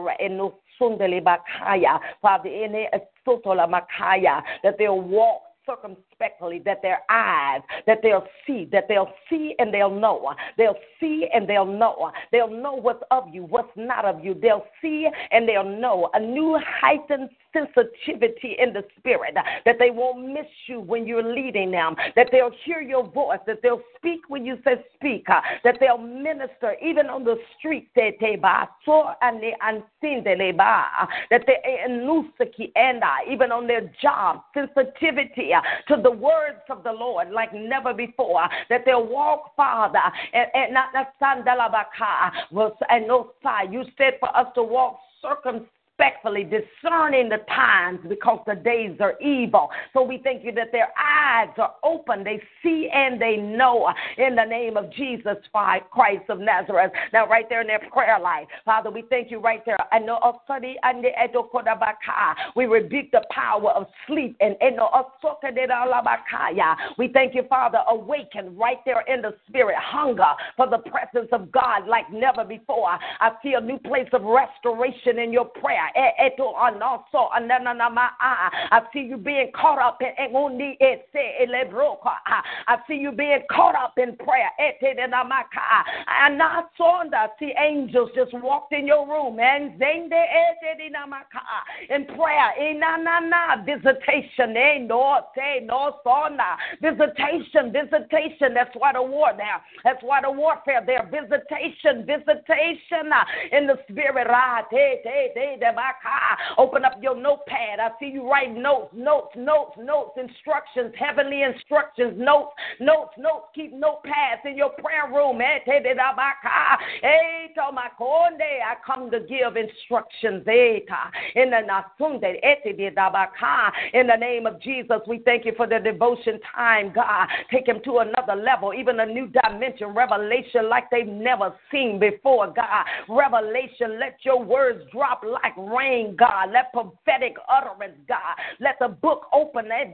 That they'll walk circumspectly, that their eyes, that they'll see, that they'll see and they'll know. They'll see and they'll know. They'll know what's of you, what's not of you. They'll see and they'll know. A new heightened sensitivity in the spirit, that they won't miss you when you're leading them, that they'll hear your voice, that they'll speak when you say speak, that they'll minister even on the streets, that they uh, even on their job, sensitivity uh, to the words of the Lord like never before, uh, that they'll walk, Father, and, not not and no side. You said for us to walk circumspectly respectfully discerning the times because the days are evil. So we thank you that their eyes are open. They see and they know in the name of Jesus Christ of Nazareth. Now, right there in their prayer life, Father, we thank you right there. And we rebuke the power of sleep and we thank you, Father, awaken right there in the spirit, hunger for the presence of God like never before. I see a new place of restoration in your prayer. I see you being caught up in eh, eh, ah. I see you being caught up in prayer. Eh, and ah. I saw I see angels just walked in your room and in prayer. Visitation. Visitation, visitation. That's why the war there. That's why the warfare there. Visitation, visitation ah, in the spirit. Open up your notepad. I see you write notes, notes, notes, notes, instructions, heavenly instructions, notes, notes, notes. Keep notepads in your prayer room. I come to give instructions. In the in the name of Jesus, we thank you for the devotion time, God. Take him to another level, even a new dimension, revelation like they've never seen before, God. Revelation, let your words drop like rain, God. Let prophetic utterance, God. Let the book open eh,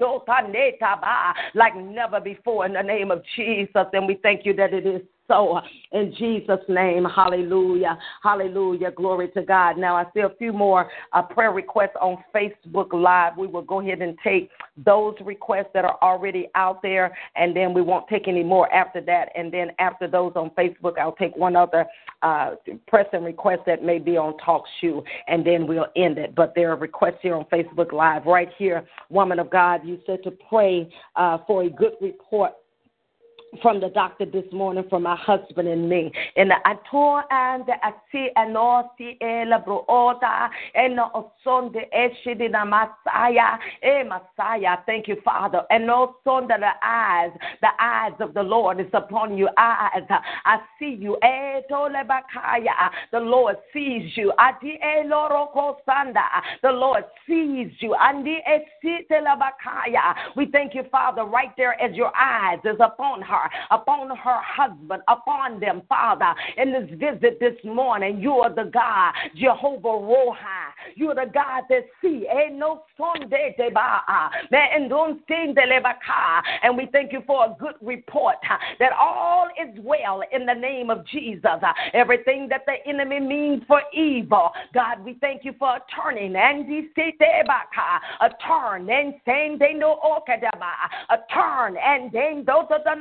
like never before in the name of Jesus. And we thank you that it is so in Jesus' name. Hallelujah. Hallelujah. Glory to God. Now, I see a few more uh, prayer requests on Facebook Live. We will go ahead and take those requests that are already out there, and then we won't take any more after that. And then after those on Facebook, I'll take one other uh, pressing request that may be on Talk Shoe, and then we'll end it. But there are requests here on Facebook Live. Right here, woman of God, you said to pray uh, for a good report from the doctor this morning for my husband and me. And I told and I see and all see el broota and son de eshidina Messiah. Eh Messiah, thank you, Father. And also the eyes, the eyes of the Lord is upon you. Eyes. I see you. Eh tole bakaya. The Lord sees you. Adi eloroko sanda. The Lord sees you. Andi esitela bakaya. We thank you, Father, right there as your eyes is upon her upon her husband, upon them, Father. In this visit this morning, you are the God, Jehovah Rohi. You are the God that see. no deba. And we thank you for a good report that all is well in the name of Jesus. Everything that the enemy means for evil, God, we thank you for a turning and a turn and saying they know a turn and then those are the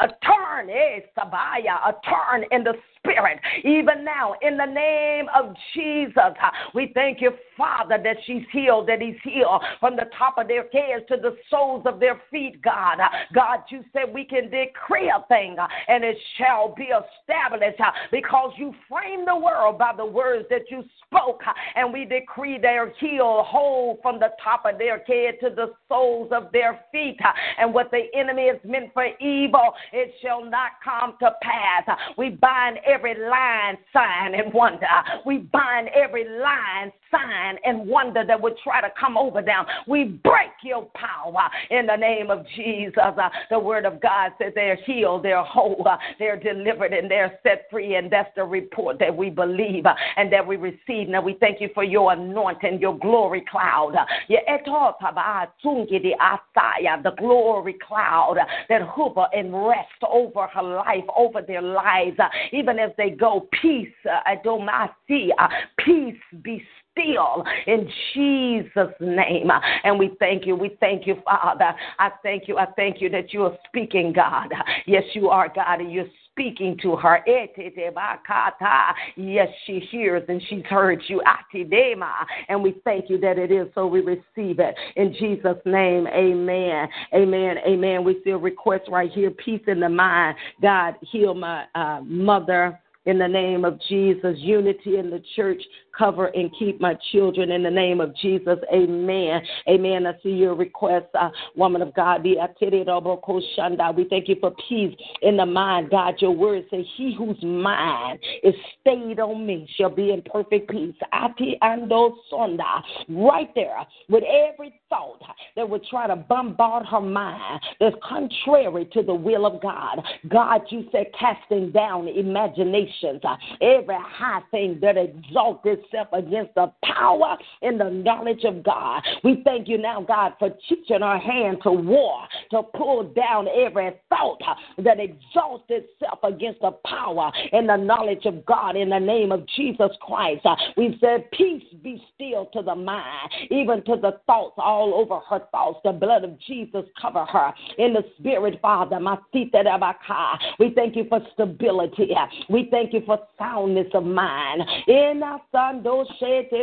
a turn, eh, Sabaya, a turn in the spirit, even now, in the name of Jesus. Uh, we thank you, Father, that she's healed, that he's healed from the top of their heads to the soles of their feet, God. Uh, God, you said we can decree a thing uh, and it shall be established because you framed the world by the words that you spoke, and we decree they are healed, whole from the top of their head to the soles of their feet. And what the enemy is meant for evil, it shall not come to pass. We bind every line, sign, and wonder. We bind every line, sign, and wonder that would try to come over them. We break your power in the name of Jesus. Uh, the word of God says they're healed, they're whole, uh, they're delivered, and they're set free. And that's the report that we believe uh, and that we receive. Now we thank you for your anointing, your glory cloud. The glory cloud that hover and rest over her life, over their lives, even as they go. Peace, I don't see. Peace be still in Jesus' name. And we thank you. We thank you, Father. I thank you. I thank you that you are speaking, God. Yes, you are, God, and you're speaking to her. Yes, she hears and she's heard you. And we thank you that it is so. We receive it in Jesus' name. Amen. Amen. Amen. We a request right here peace in the mind. God, heal my uh, mother in the name of Jesus. Unity in the church. Cover and keep my children in the name of Jesus. Amen. Amen. I see your request, uh, woman of God. We thank you for peace in the mind. God, your word says, He whose mind is stayed on me shall be in perfect peace. Api and dosonda. Right there, with every thought that would try to bombard her mind that's contrary to the will of God. God, you said, casting down imaginations, every high thing that exalts itself against the power and the knowledge of God. We thank you now, God, for teaching our hand to war, to pull down every thought that exalts itself against the power and the knowledge of God in the name of Jesus Christ. We said, Peace be still to the mind, even to the thoughts, all over her thoughts. The blood of Jesus cover her in the spirit, Father. My feet that abakai. We thank you for stability. We thank you for soundness of mind. In our Mando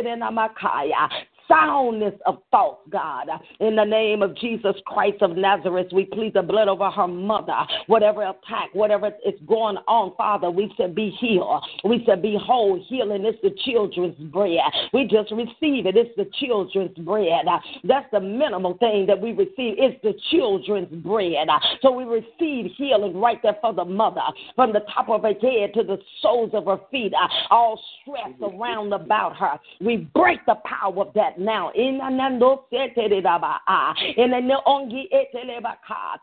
in Namakaya soundness of thought, God. In the name of Jesus Christ of Nazareth, we plead the blood over her mother. Whatever attack, whatever is going on, Father, we said be healed. We said be whole. Healing is the children's bread. We just receive it. It's the children's bread. That's the minimal thing that we receive. It's the children's bread. So we receive healing right there for the mother, from the top of her head to the soles of her feet, all stress around about her. We break the power of that now. In ah,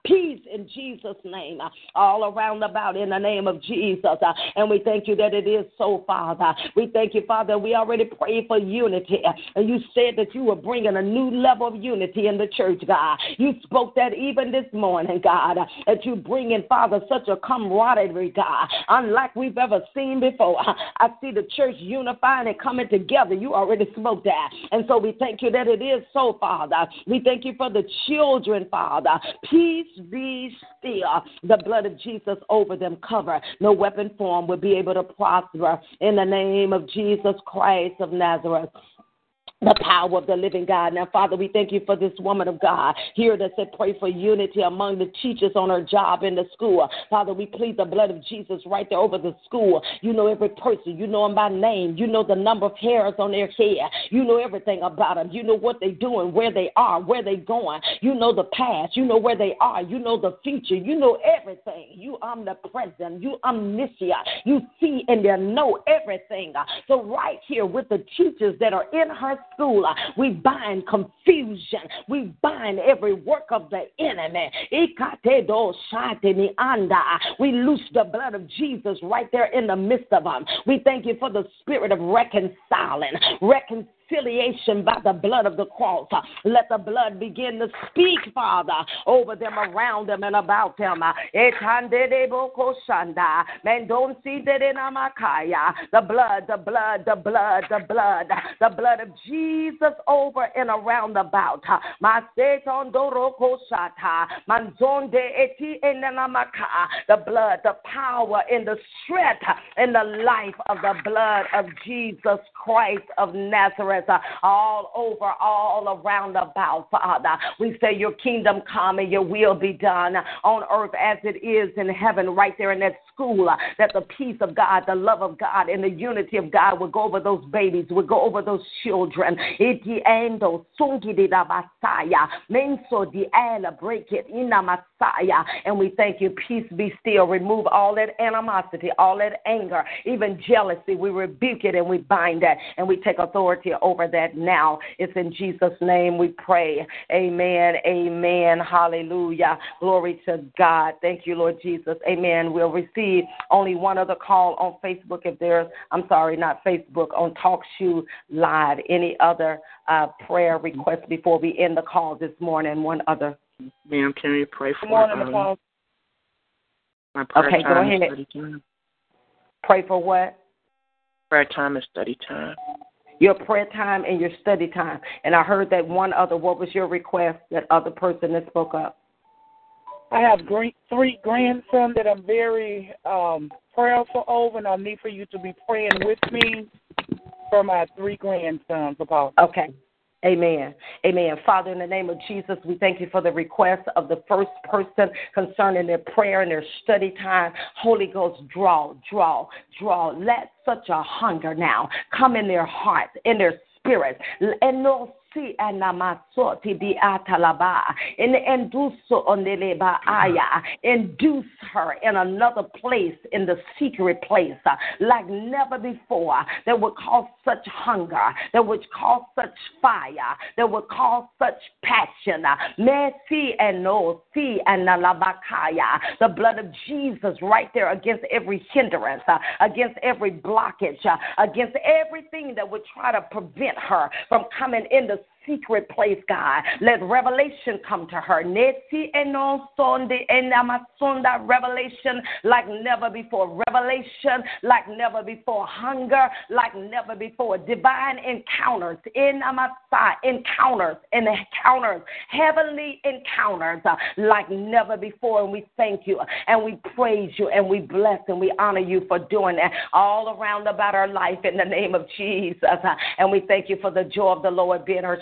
Peace in Jesus' name, ah, all around about in the name of Jesus. Ah. And we thank you that it is so, Father. We thank you, Father. We already prayed for unity. And you said that you were bringing a new level of unity in the church, God. You spoke that even this morning, God, that you bring in, Father, such a camaraderie, God, unlike we've ever seen before. I see the church unifying and coming together. You already spoke that. And so we thank you that it is so, Father. We thank you for the children, Father. Peace be still. The blood of Jesus over them cover. No weapon form will be able to prosper. In the name of Jesus Christ of Nazareth the power of the living God. Now, Father, we thank you for this woman of God here that said, pray for unity among the teachers on her job in the school. Father, we plead the blood of Jesus right there over the school. You know every person. You know them by name. You know the number of hairs on their head. You know everything about them. You know what they're doing, where they are, where they're going. You know the past. You know where they are. You know the future. You know everything. You omnipresent. You omniscient. You see and you know everything. So right here with the teachers that are in her We bind confusion. We bind every work of the enemy. We loose the blood of Jesus right there in the midst of them. We thank you for the spirit of reconciling, reconciling reconciliation by the blood of the cross. Let the blood begin to speak, Father, over them, around them, and about them. The blood, the blood, the blood, the blood, the blood of Jesus over and around about. The blood, the power, and the strength and the life of the blood of Jesus Christ of Nazareth, Uh, all over, all around about, Father. We say, Your kingdom come and your will be done on earth as it is in heaven, right there in that school, uh, that the peace of God, the love of God, and the unity of God will go over those babies, will go over those children. Menso di ala break it in Messiah. And we thank you. Peace be still. Remove all that animosity, all that anger, even jealousy. We rebuke it and we bind that and we take authority over that now. It's in Jesus' name we pray. Amen. Amen. Hallelujah. Glory to God. Thank you, Lord Jesus. Amen. We'll receive only one other call on Facebook if there's, I'm sorry, not Facebook, on TalkShoe Live. Any other uh, prayer requests before we end the call this morning? One other. Ma'am, can you pray for morning, um, my prayer okay, time go ahead. study time? Pray for what? Prayer time and study time. Your prayer time and your study time. And I heard that one other. What was your request? That other person that spoke up. I have three grandsons that I'm very um, prayerful over, and I need for you to be praying with me for my three grandsons, Apostle. Okay. Amen. Amen. Father, in the name of Jesus, we thank you for the request of the first person concerning their prayer and their study time. Holy Ghost, draw, draw, draw. Let such a hunger now come in their hearts, in their spirits, And no si anamasoti di atalaba. In enduso ondeleba aya. Induce her in another place in the secret place uh, like never before that would cause such hunger that would cause such fire that would cause such passion. Mercy and no see and labakaya the blood of Jesus right there against every hindrance uh, against every blockage uh, against everything that would try to prevent her from coming in the secret place, God. Let revelation come to her. Revelation like never before. Revelation like never before. Hunger like never before. Divine encounters in Amasai. Encounters encounters. Heavenly encounters uh, like never before. And we thank you and we praise you and we bless and we honor you for doing that all around about our life in the name of Jesus. Uh, and we thank you for the joy of the Lord being her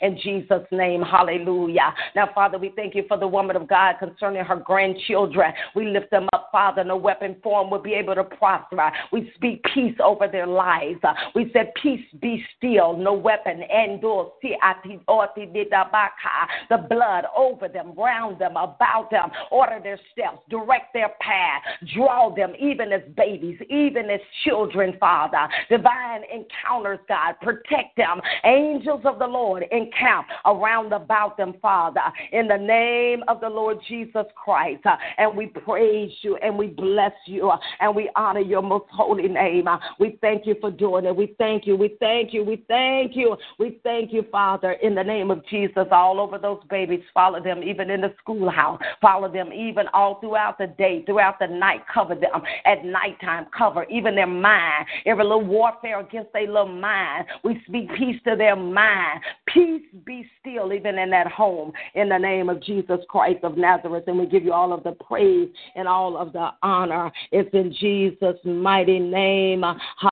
in Jesus' name. Hallelujah. Now, Father, we thank you for the woman of God concerning her grandchildren. We lift them up, Father. No weapon form will be able to prosper. We speak peace over their lives. We said, Peace be still. No weapon. The blood over them, round them, about them. Order their steps. Direct their path. Draw them, even as babies, even as children, Father. Divine encounters, God. Protect them. Angels of the Lord encamp around about them, Father, in the name of the Lord Jesus Christ. And we praise you and we bless you and we honor your most holy name. We thank you for doing it. We thank you. We thank you. We thank you. We thank you, Father, in the name of Jesus, all over those babies. Follow them even in the schoolhouse. Follow them even all throughout the day, throughout the night. Cover them at nighttime. Cover even their mind. Every little warfare against their little mind. We speak peace to their mind. Peace be still, even in that home, in the name of Jesus Christ of Nazareth. And we give you all of the praise and all of the honor. It's in Jesus' mighty name.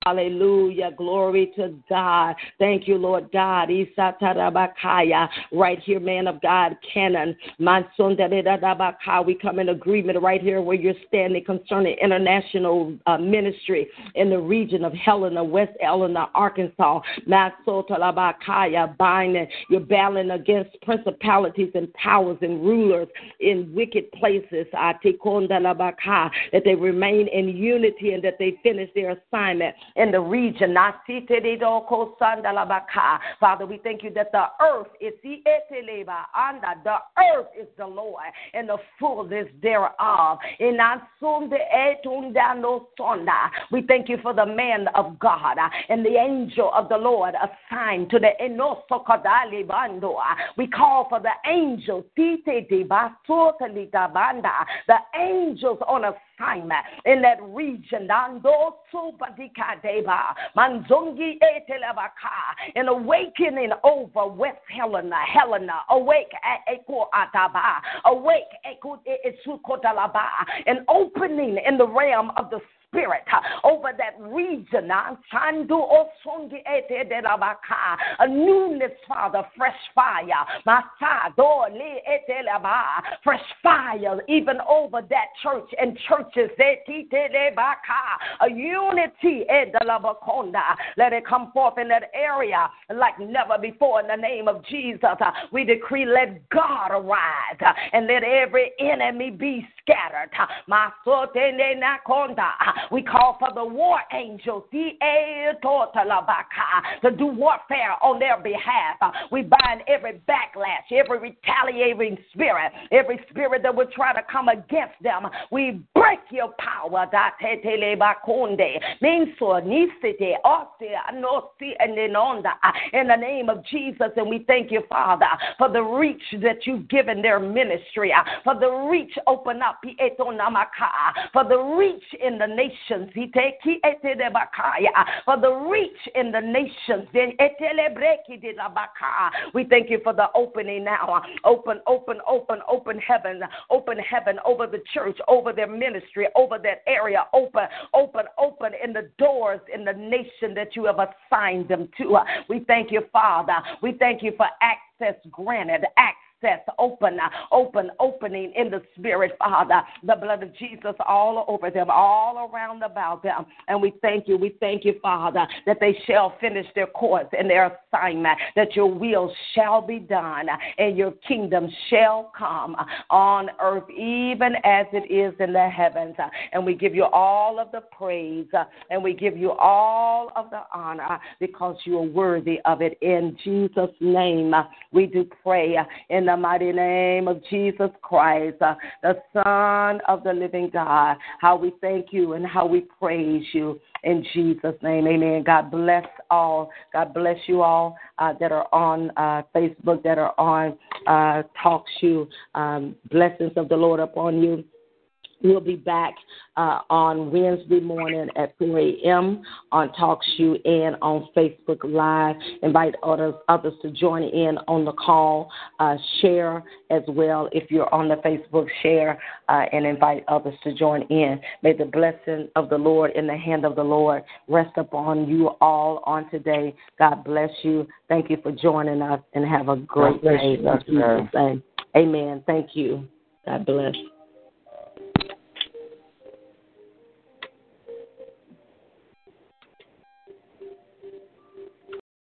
Hallelujah. Glory to God. Thank you, Lord God. Right here, man of God, Canon. We come in agreement right here where you're standing concerning international uh, ministry in the region of Helena, West Helena, Arkansas. You're battling against principalities and powers and rulers in wicked places. That they remain in unity and that they finish their assignment in the region. Father, we thank you that the earth is the the earth is the Lord and the fullness thereof. We thank you for the man of God uh, and the angel of the Lord assigned to the We call for the angels, the angels on assignment in that region. An awakening over West Helena, Helena, awake awake, an opening in the realm of the spirit uh, over that region. Uh, a newness, Father, fresh fire. Fresh fire, even over that church and churches. A unity. Let it come forth in that area like never before in the name of Jesus. Uh, we decree, let God arise and let every enemy be scattered. We call for the war angels to do warfare on their behalf. We bind every backlash, every retaliating spirit, every spirit that would try to come against them. We break your power. In the name of Jesus, and we thank you, Father, for the reach that you've given their ministry, for the reach open up, for the reach in the nations, for the reach in the nations. We thank you for the opening now. Open, open, open, open heaven, open heaven over the church, over their ministry, over that area. Open, open, open in the doors in the nation that you have assigned them to. We thank you, Father. We thank you for access granted, access access, open, open, opening in the spirit, Father. The blood of Jesus all over them, all around about them. And we thank you, we thank you, Father, that they shall finish their course and their assignment, that your will shall be done and your kingdom shall come on earth, even as it is in the heavens. And we give you all of the praise and we give you all of the honor because you are worthy of it. In Jesus' name, we do pray in the mighty name of Jesus Christ, uh, the Son of the living God. How we thank you and how we praise you in Jesus' name. Amen. God bless all. God bless you all uh, that are on uh, Facebook, that are on uh, TalkShoe. Um, blessings of the Lord upon you. We'll be back uh, on Wednesday morning at 4 a.m. on TalkShoe and on Facebook Live. Invite others, others to join in on the call. Uh, share as well if you're on the Facebook. Share uh, and invite others to join in. May the blessing of the Lord in the hand of the Lord rest upon you all on today. God bless you. Thank you for joining us and have a great day. Amen. Thank you. God bless.